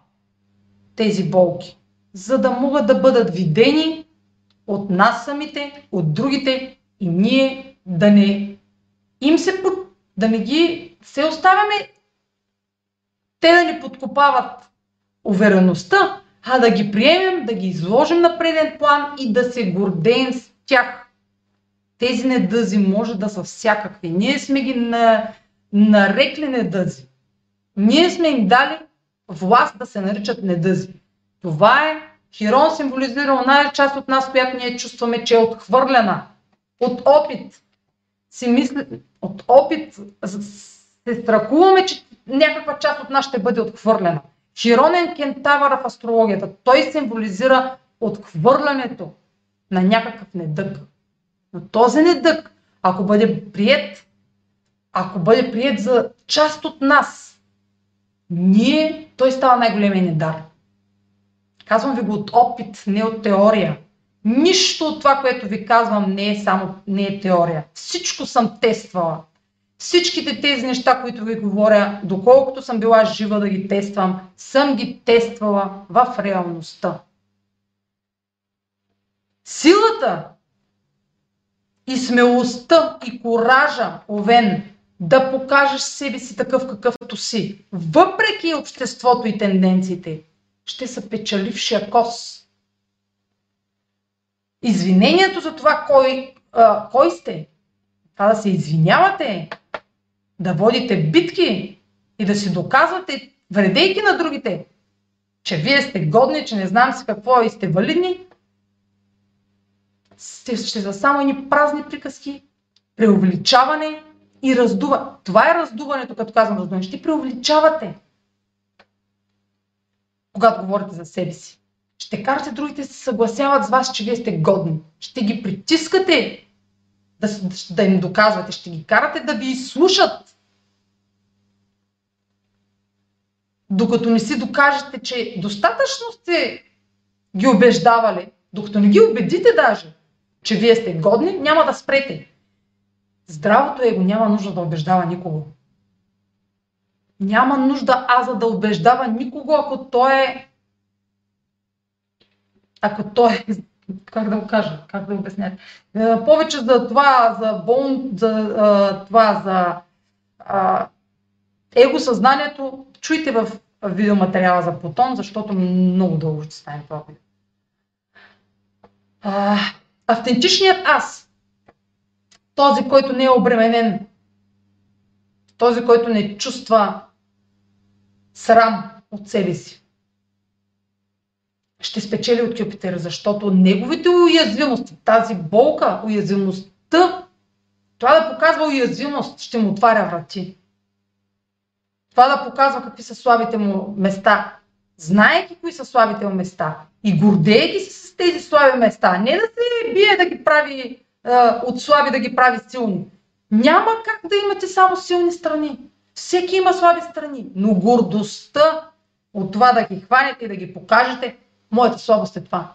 Speaker 1: тези болки, за да могат да бъдат видени от нас самите, от другите и ние да не им се да не ги се оставяме те да ни подкопават увереността, а да ги приемем, да ги изложим на преден план и да се гордеем с тях. Тези недъзи може да са всякакви. Ние сме ги на, нарекли недъзи. Ние сме им дали власт да се наричат недъзи. Това е Хирон символизира оная част от нас, която ние чувстваме, че е отхвърлена. От опит. Си мисля, от опит се страхуваме, че някаква част от нас ще бъде отхвърлена. Хиронен кентавър в астрологията. Той символизира отхвърлянето на някакъв недък. Но този недък, ако бъде прият, ако бъде прият за част от нас, ние, той става най-големия ни дар. Казвам ви го от опит, не от теория. Нищо от това, което ви казвам, не е само не е теория. Всичко съм тествала. Всичките тези неща, които ви говоря, доколкото съм била жива да ги тествам, съм ги тествала в реалността. Силата и смелостта и коража, Овен, да покажеш себе си такъв какъвто си, въпреки обществото и тенденциите, ще са печалившия кос. Извинението за това кой, а, кой сте, това да се извинявате, да водите битки и да си доказвате, вредейки на другите, че вие сте годни, че не знам си какво и сте валидни, ще, са само едни празни приказки, преувеличаване и раздува. Това е раздуването, като казвам раздуване. Ще преувеличавате, когато говорите за себе си. Ще карате другите се съгласяват с вас, че вие сте годни. Ще ги притискате да, да им доказвате. Ще ги карате да ви слушат. Докато не си докажете, че достатъчно сте ги убеждавали, докато не ги убедите даже, че вие сте годни, няма да спрете. Здравото его няма нужда да убеждава никого. Няма нужда Аза да убеждава никого, ако той е... Ако той е... Как да го кажа? Как да обясня? Е, повече за това, за болн... за а, това, за а, его чуйте в видеоматериала за Плутон, защото много дълго ще стане това видео. Автентичният аз, този, който не е обременен, този, който не чувства срам от себе си. ще спечели от Юпитер, защото неговите уязвимости, тази болка, уязвимостта, това да показва уязвимост, ще му отваря врати. Това да показва какви са слабите му места, знаеки кои са слабите му места и гордеейки се с тези слаби места, не да се бие да ги прави от слаби да ги прави силни. Няма как да имате само силни страни. Всеки има слаби страни, но гордостта от това да ги хванете и да ги покажете, моята слабост е това.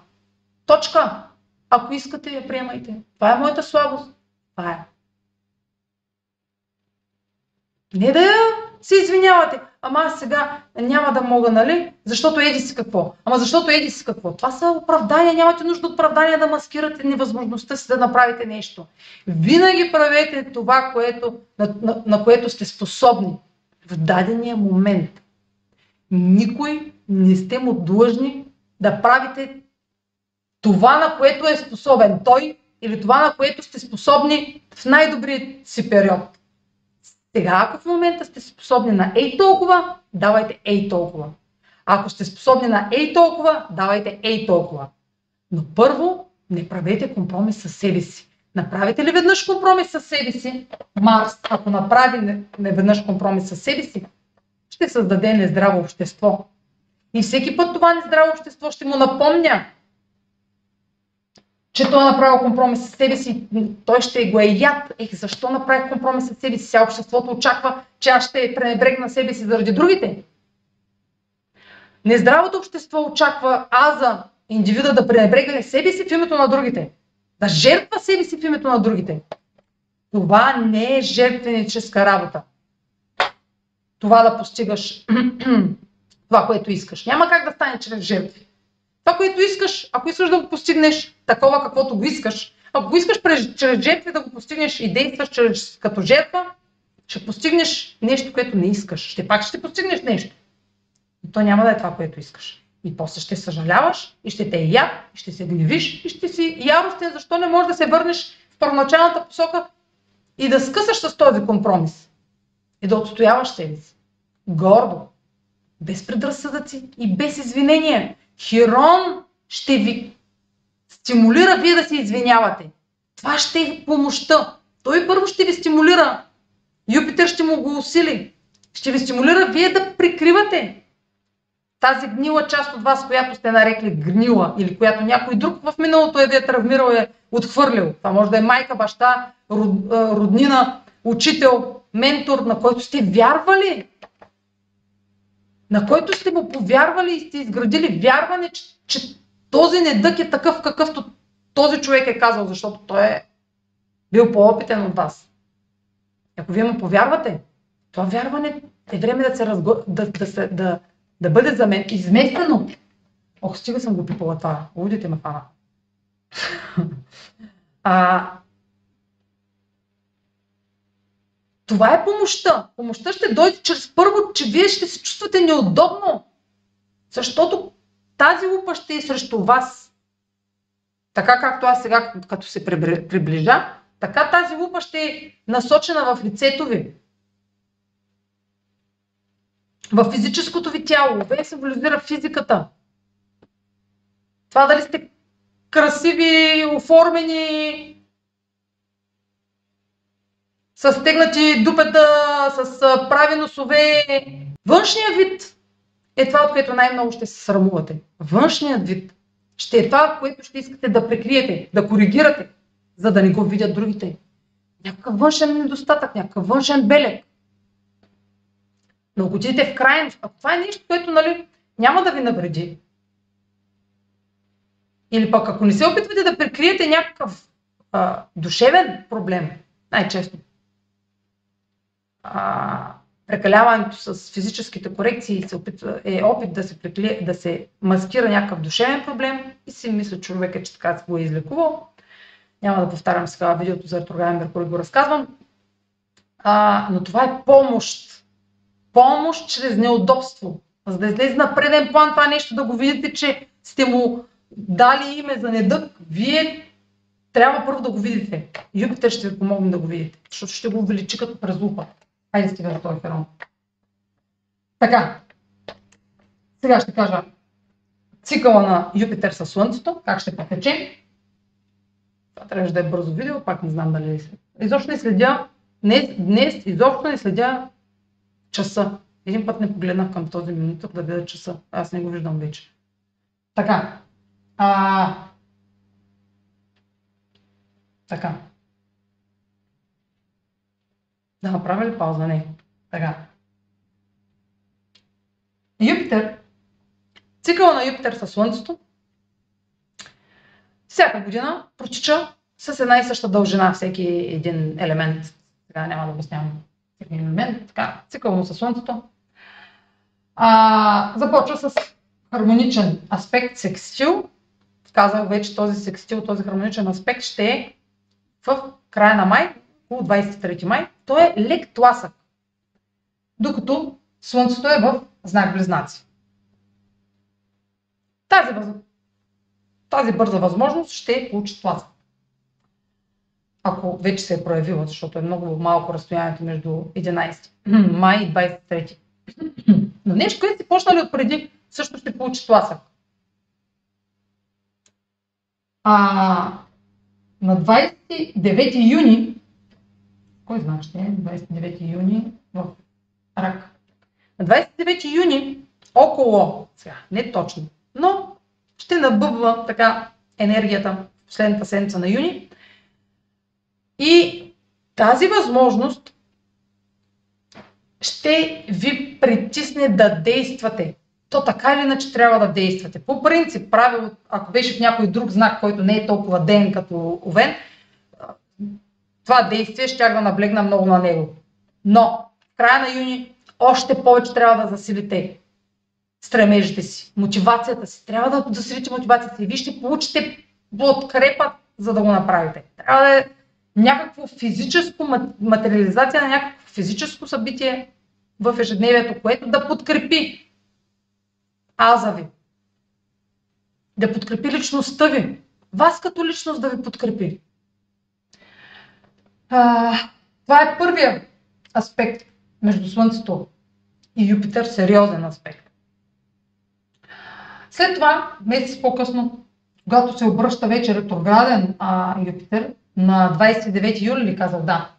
Speaker 1: Точка. Ако искате, я приемайте. Това е моята слабост. Това е. Не да се извинявате. Ама аз сега няма да мога, нали? Защото еди си какво? Ама защото еди си какво? Това са оправдания. Нямате нужда от оправдания да маскирате невъзможността си да направите нещо. Винаги правете това, което, на, на, на което сте способни в дадения момент. Никой не сте му длъжни да правите това, на което е способен той или това, на което сте способни в най-добрият си период. Сега, ако в момента сте способни на ей толкова, давайте ей толкова. Ако сте способни на ей толкова, давайте ей толкова. Но първо, не правете компромис с себе си. Направите ли веднъж компромис с себе си, Марс, ако направи не веднъж компромис с себе си, ще създаде нездраво общество. И всеки път това нездраво общество ще му напомня, че той е направил компромис с себе си, той ще го е яд. Ех, защо направих компромис с себе си? Сега обществото очаква, че аз ще пренебрегна себе си заради другите. Нездравото общество очаква аза, индивида да пренебрегне себе си в името на другите. Да жертва себе си в името на другите. Това не е жертвеническа работа. Това да постигаш това, което искаш. Няма как да стане чрез жертви. Това, което искаш, ако искаш да го постигнеш такова, каквото го искаш, ако го искаш през, чрез жертви да го постигнеш и действаш чрез, като жертва, ще постигнеш нещо, което не искаш. Ще пак ще постигнеш нещо. Но то няма да е това, което искаш. И после ще съжаляваш, и ще те яд, и ще се гневиш, и ще си яростен, защо не можеш да се върнеш в първоначалната посока и да скъсаш с този компромис. И да отстояваш себе си. Гордо, без предразсъдъци и без извинения. Хирон ще ви стимулира вие да се извинявате. Това ще е помощта. Той първо ще ви стимулира. Юпитер ще му го усили. Ще ви стимулира вие да прикривате тази гнила част от вас, която сте нарекли гнила или която някой друг в миналото е ви е травмирал, е отхвърлил. Това може да е майка, баща, роднина, учител, ментор, на който сте вярвали на който сте му повярвали и сте изградили вярване, че, че този недък е такъв какъвто този човек е казал, защото той е бил по-опитен от вас. Ако вие му повярвате, това вярване е време да, се разго... да, да, се, да, да бъде за мен изместено. Ох, стига съм го пипала това. Лудите ме фана. а, Това е помощта. Помощта ще дойде чрез първо, че вие ще се чувствате неудобно. Защото тази лупа ще е срещу вас. Така както аз сега, като се приближа, така тази лупа ще е насочена в лицето ви. В физическото ви тяло. Вие символизира физиката. Това дали сте красиви, оформени, с стегнати дупета, с прави носове. Външният вид е това, от което най-много ще се срамувате. Външният вид ще е това, което ще искате да прикриете, да коригирате, за да не го видят другите. Някакъв външен недостатък, някакъв външен белег. Но отидете в крайност, ако това е нещо, което нали, няма да ви навреди, или пък ако не се опитвате да прикриете някакъв а, душевен проблем, най-често, а, прекаляването с физическите корекции се опитва, е опит да се, прекли, да се маскира някакъв душевен проблем и си мисля човека, че така го е излекувал. Няма да повтарям сега видеото за ретрограден Меркурий, го разказвам. А, но това е помощ. Помощ чрез неудобство. За да излезе на преден план това нещо, да го видите, че сте му дали име за недък, вие трябва първо да го видите. Юпитер ще ви помогне да го видите, защото ще го увеличи като през лупа. Хайде стига за този ферон. Така. Сега ще кажа цикъла на Юпитер със Слънцето, как ще потече. Това трябваше да е бързо видео, пак не знам дали е. Изобщо не следя, днес, днес изобщо не следя часа. Един път не погледнах към този минутък да видя часа. Аз не го виждам вече. Така. А... Така. Да направя ли пауза? Не. Така. Юпитер, цикъла на Юпитер със Слънцето, всяка година протича с една и съща дължина всеки един елемент. Сега няма да обяснявам всеки елемент. Така, цикъл му със Слънцето. А, започва с хармоничен аспект секстил. Казах вече този секстил, този хармоничен аспект ще е в края на май, около 23 май. Той е лек тласък. Докато Слънцето е в знак Близнаци. Тази, въз... тази бърза възможност ще получи тласък. Ако вече се е проявила, защото е много малко разстоянието между 11 май и 23. Но нещо, което си почнали от преди, също ще получи тласък. А на 29 юни, кой знае ще е, 29 юни в Рак. На 29 юни, около, сега, не точно, но ще набъбва така енергията в последната седмица на юни. И тази възможност ще ви притисне да действате. То така или иначе трябва да действате. По принцип, правило, ако беше в някой друг знак, който не е толкова ден като Овен, това действие ще да наблегна много на него. Но в края на юни още повече трябва да засилите стремежите си, мотивацията си. Трябва да засилите мотивацията си. Вие ще получите подкрепа, за да го направите. Трябва да е някакво физическо, материализация на някакво физическо събитие в ежедневието, което да подкрепи аза ви. Да подкрепи личността ви. Вас като личност да ви подкрепи. А, това е първия аспект между Слънцето и Юпитер, сериозен аспект. След това, месец по-късно, когато се обръща вече ретрограден а, Юпитер, на 29 юли ли казах да.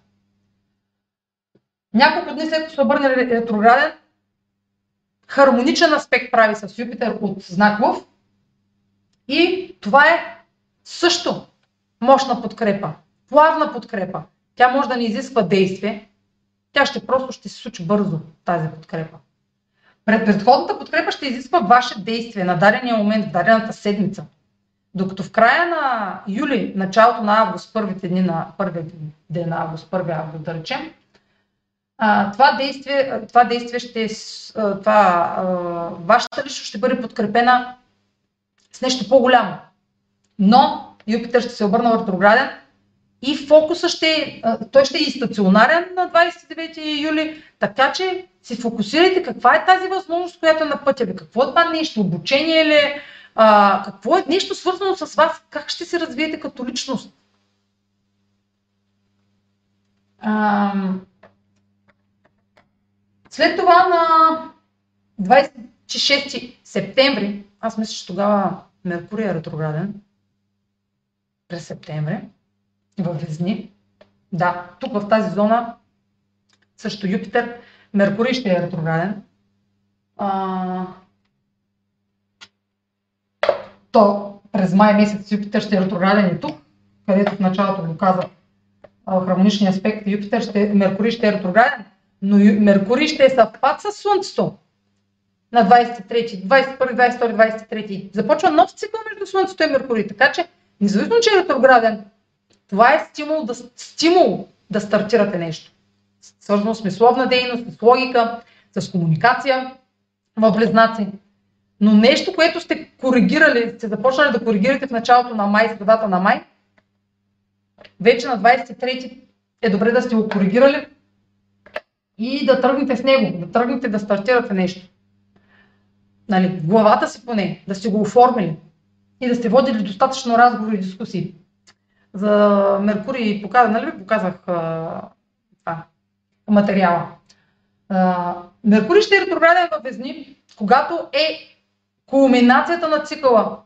Speaker 1: Няколко дни след като се обърне ретрограден, хармоничен аспект прави с Юпитер от знак Лъв и това е също мощна подкрепа, плавна подкрепа. Тя може да не изисква действие, тя ще просто ще се случи бързо, тази подкрепа. Пред предходната подкрепа ще изисква ваше действие на дадения момент, в дадената седмица. Докато в края на юли, началото на август, първите дни на първия ден на август, 1 август да речем, това действие, това действие ще, това, вашата личност ще бъде подкрепена с нещо по-голямо. Но Юпитер ще се обърна в ретрограден и фокуса ще, той ще е и стационарен на 29 юли, така че се фокусирайте каква е тази възможност, която е на пътя ви. Какво е това нещо? Обучение ли? А, какво е нещо свързано с вас? Как ще се развиете като личност? А, след това на 26 септември, аз мисля, че тогава Меркурий е ретрограден, през септември, в Везни. Да, тук в тази зона също Юпитер, Меркурий ще е ретрограден. А, то през май месец Юпитер ще е ретрограден и тук, където в началото го каза хармоничния аспект Юпитер, ще, Меркурий ще е ретрограден, но Меркурий ще е съвпад с Слънцето на 23, 21, 22, 23. Започва нов цикъл между Слънцето и Меркурий, така че независимо, че е ретрограден, това е стимул да, стимул да стартирате нещо. Свързано с мисловна дейност, с логика, с комуникация в близнаци. Но нещо, което сте коригирали, сте започнали да коригирате в началото на май, средата на май, вече на 23 е добре да сте го коригирали и да тръгнете с него, да тръгнете да стартирате нещо. Нали, главата си поне, да сте го оформили и да сте водили достатъчно разговори и дискусии. За Меркурий показах, нали ви показах а, това, материала. А, Меркурий ще е ретрограден във Везни, когато е кулминацията на цикъла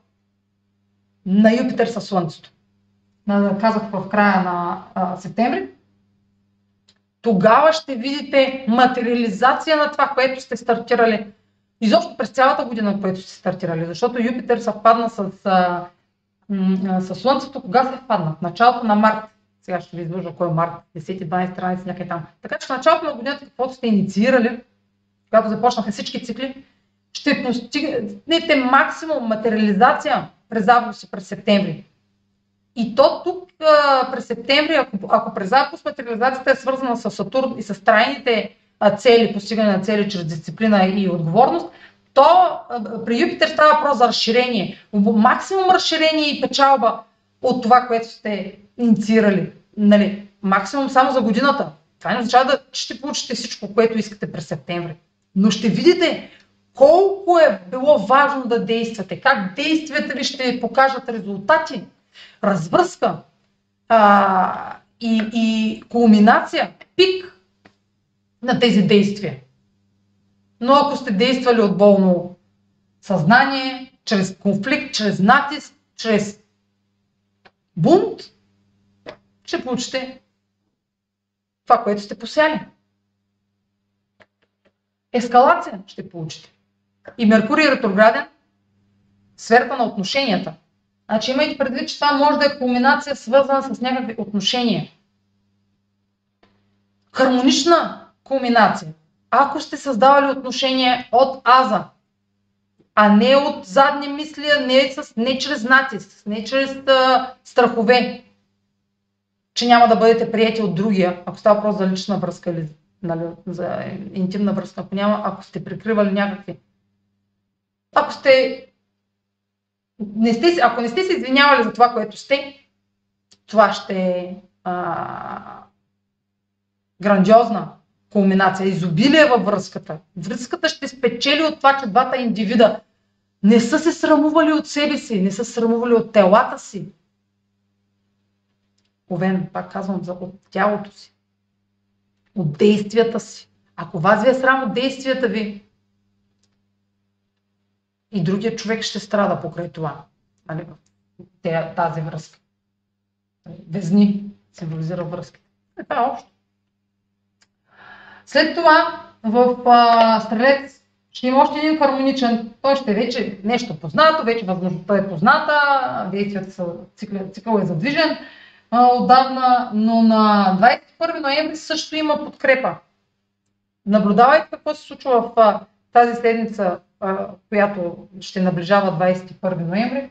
Speaker 1: на Юпитер със Слънцето. Казах в края на а, септември. Тогава ще видите материализация на това, което сте стартирали. Изобщо през цялата година, което сте стартирали. Защото Юпитер съвпадна с, а, с Слънцето. Кога се впадна? В началото на март. Сега ще ви изложа кой е март. 10-12 страници някъде там. Така че в началото на годината, каквото сте инициирали, когато започнаха всички цикли, ще постигнете максимум материализация през август и през септември. И то тук през септември, ако, ако през август материализацията е свързана с Сатурн и с трайните цели, постигане на цели чрез дисциплина и отговорност, то при Юпитер става въпрос за разширение. Максимум разширение и печалба от това, което сте инициирали. Нали, максимум само за годината. Това не означава да ще получите всичко, което искате през септември. Но ще видите колко е било важно да действате, как действията ви ще покажат резултати, развръзка а, и, и кулминация, пик на тези действия. Но ако сте действали от болно съзнание, чрез конфликт, чрез натиск, чрез бунт, ще получите това, което сте посяли. Ескалация ще получите. И Меркурий ретрограден сферата на отношенията. Значи имайте предвид, че това може да е кулминация свързана с някакви отношения. Хармонична кулминация. Ако сте създавали отношения от аза, а не от задни мисли, не, с, не чрез натиск, не чрез а, страхове, че няма да бъдете прияти от другия, ако става въпрос за лична връзка или нали, за интимна връзка, ако няма, ако сте прикривали някакви. Ако сте, не сте, ако не сте се извинявали за това, което сте, това ще е грандиозна кулминация, изобилие във връзката. Връзката ще спечели от това, че двата индивида не са се срамували от себе си, не са срамували от телата си. Овен, пак казвам, от тялото си от действията си. Ако вас ви е срам от действията ви, и другия човек ще страда покрай това. Нали, тази връзка. Везни символизира връзките. Е, това е общо. След това в а, Стрелец ще има още един хармоничен. Той ще е вече нещо познато, вече възможността е позната, действията са, цикъл, цикъл е задвижен а, отдавна, но на 21 ноември също има подкрепа. Наблюдавайте какво се случва в а, тази седмица, а, която ще наближава 21 ноември,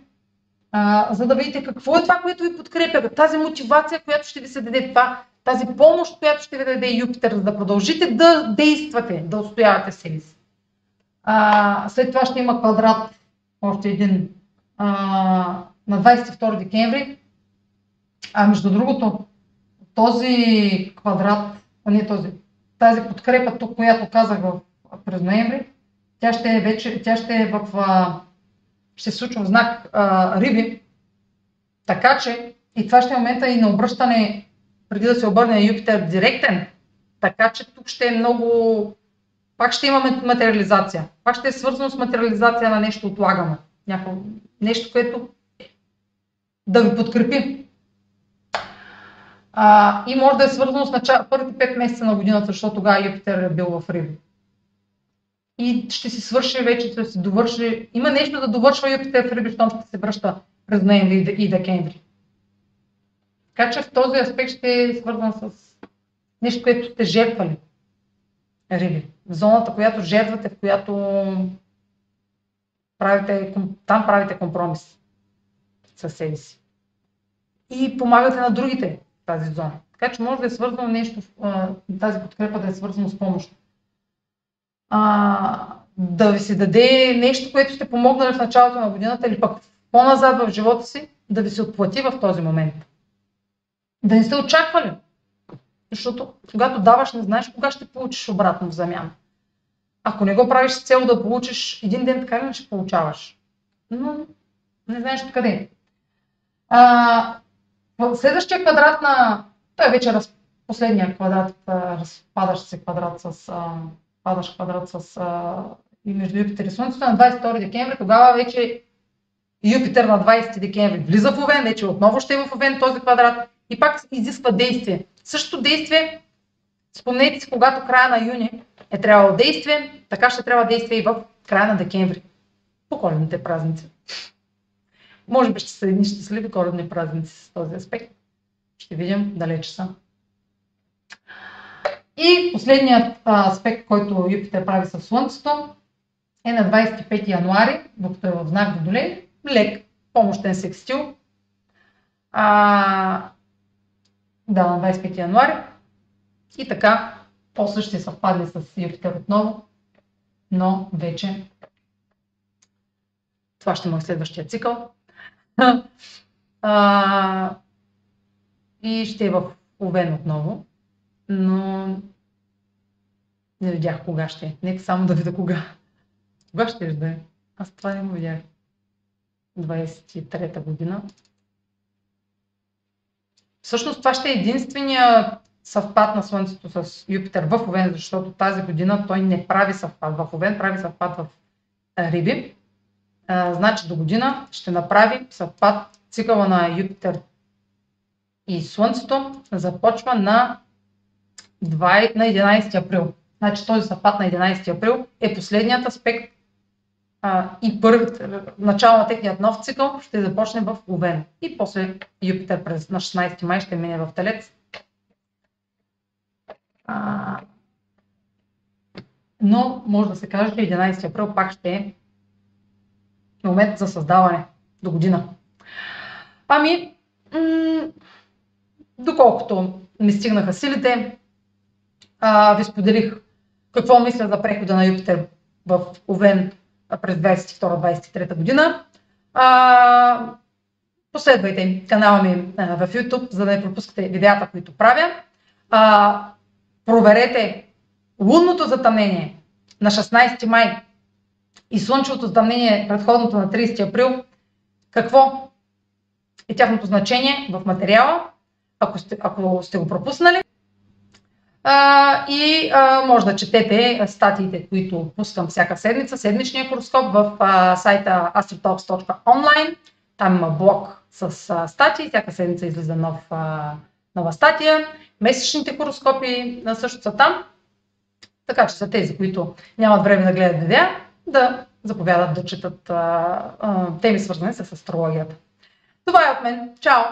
Speaker 1: а, за да видите какво е това, което ви подкрепя, тази мотивация, която ще ви се даде това, тази помощ, която ще ви даде Юпитер, за да продължите да действате, да устоявате себе си. А, след това ще има квадрат, още един, а, на 22 декември, а между другото, този квадрат, а не този, тази подкрепа тук, която казах в, през ноември, тя ще е вече, тя ще е в, а, ще се случва в знак а, Риби, така че и това ще е момента и на обръщане, преди да се обърне на Юпитер директен, така че тук ще е много, пак ще имаме материализация, пак ще е свързано с материализация на нещо отлагано, някакво, нещо, което да ви подкрепи. А, и може да е свързано с начало, първите 5 месеца на годината, защото тогава Юпитер е бил в Риби. И ще си свърши вече, ще си довърши. Има нещо да довършва Юпитер в Риби, щом ще се връща през ноември и декември. Така че в този аспект ще е свързан с нещо, което сте жертвали. Риби. В зоната, която жертвате, в която правите, там правите компромис със себе си. И помагате на другите тази зона. Така че може да е свързано нещо, тази подкрепа да е свързано с помощ. А, да ви се даде нещо, което сте помогнали в началото на годината или пък по-назад в живота си, да ви се отплати в този момент. Да не сте очаквали. Защото когато даваш, не знаеш кога ще получиш обратно в замяна. Ако не го правиш с цел да получиш, един ден така ще получаваш. Но не знаеш откъде. А, в следващия квадрат на... Той е вече раз... последния квадрат, разпадащ се квадрат с... А, падащ квадрат с а, и между Юпитер и Слънцето на 22 декември, тогава вече Юпитер на 20 декември влиза в Овен, вече отново ще е в Овен този квадрат и пак изисква действие. Същото действие, спомнете си, когато края на юни е трябвало действие, така ще трябва действие и в края на декември. По коледните празници. Може би ще са едни щастливи коледни празници с този аспект. Ще видим далече са. И последният аспект, който Юпитер прави с Слънцето, е на 25 януари, докато е в знак Водолей, лек, помощен секстил. А, да, на 25 януари. И така, после ще съвпадне с Юпитер отново, но вече това ще му е следващия цикъл. а, и ще е в Овен отново, но не видях кога ще е. Нека само да видя кога. Кога ще да е? Аз това не го видях. 23-та година. Всъщност това ще е единствения съвпад на Слънцето с Юпитер в Овен, защото тази година той не прави съвпад в Овен, прави съвпад в Риби. А, значи до година ще направи съвпад цикъла на Юпитер и Слънцето започва на, 2, на 11 април. Значи този съвпад на 11 април е последният аспект и първият, начало на техният нов цикъл ще започне в Овен. И после Юпитер през на 16 май ще мине в Телец. А, но може да се каже, че 11 април пак ще е момент за създаване до година. Ами, м- доколкото ми стигнаха силите, а, ви споделих какво мисля за прехода на Юпитер в Овен през 22-23 година. А, последвайте канала ми в YouTube, за да не пропускате видеята, които правя. А, проверете лунното затъмнение на 16 май и слънчевото затъмнение предходното на 30 април. Какво е тяхното значение в материала, ако сте, ако сте го пропуснали. А, и а, може да четете статиите, които пускам всяка седмица, седмичния хороскоп в а, сайта astrotalks.online. Там има блог с а, статии, всяка седмица излиза нов, а, нова статия. Месечните хороскопи а, също са там. Така че са тези, които нямат време да гледат видеа, да заповядат да четат а, а, теми свързани с астрологията. Това е от мен. Чао!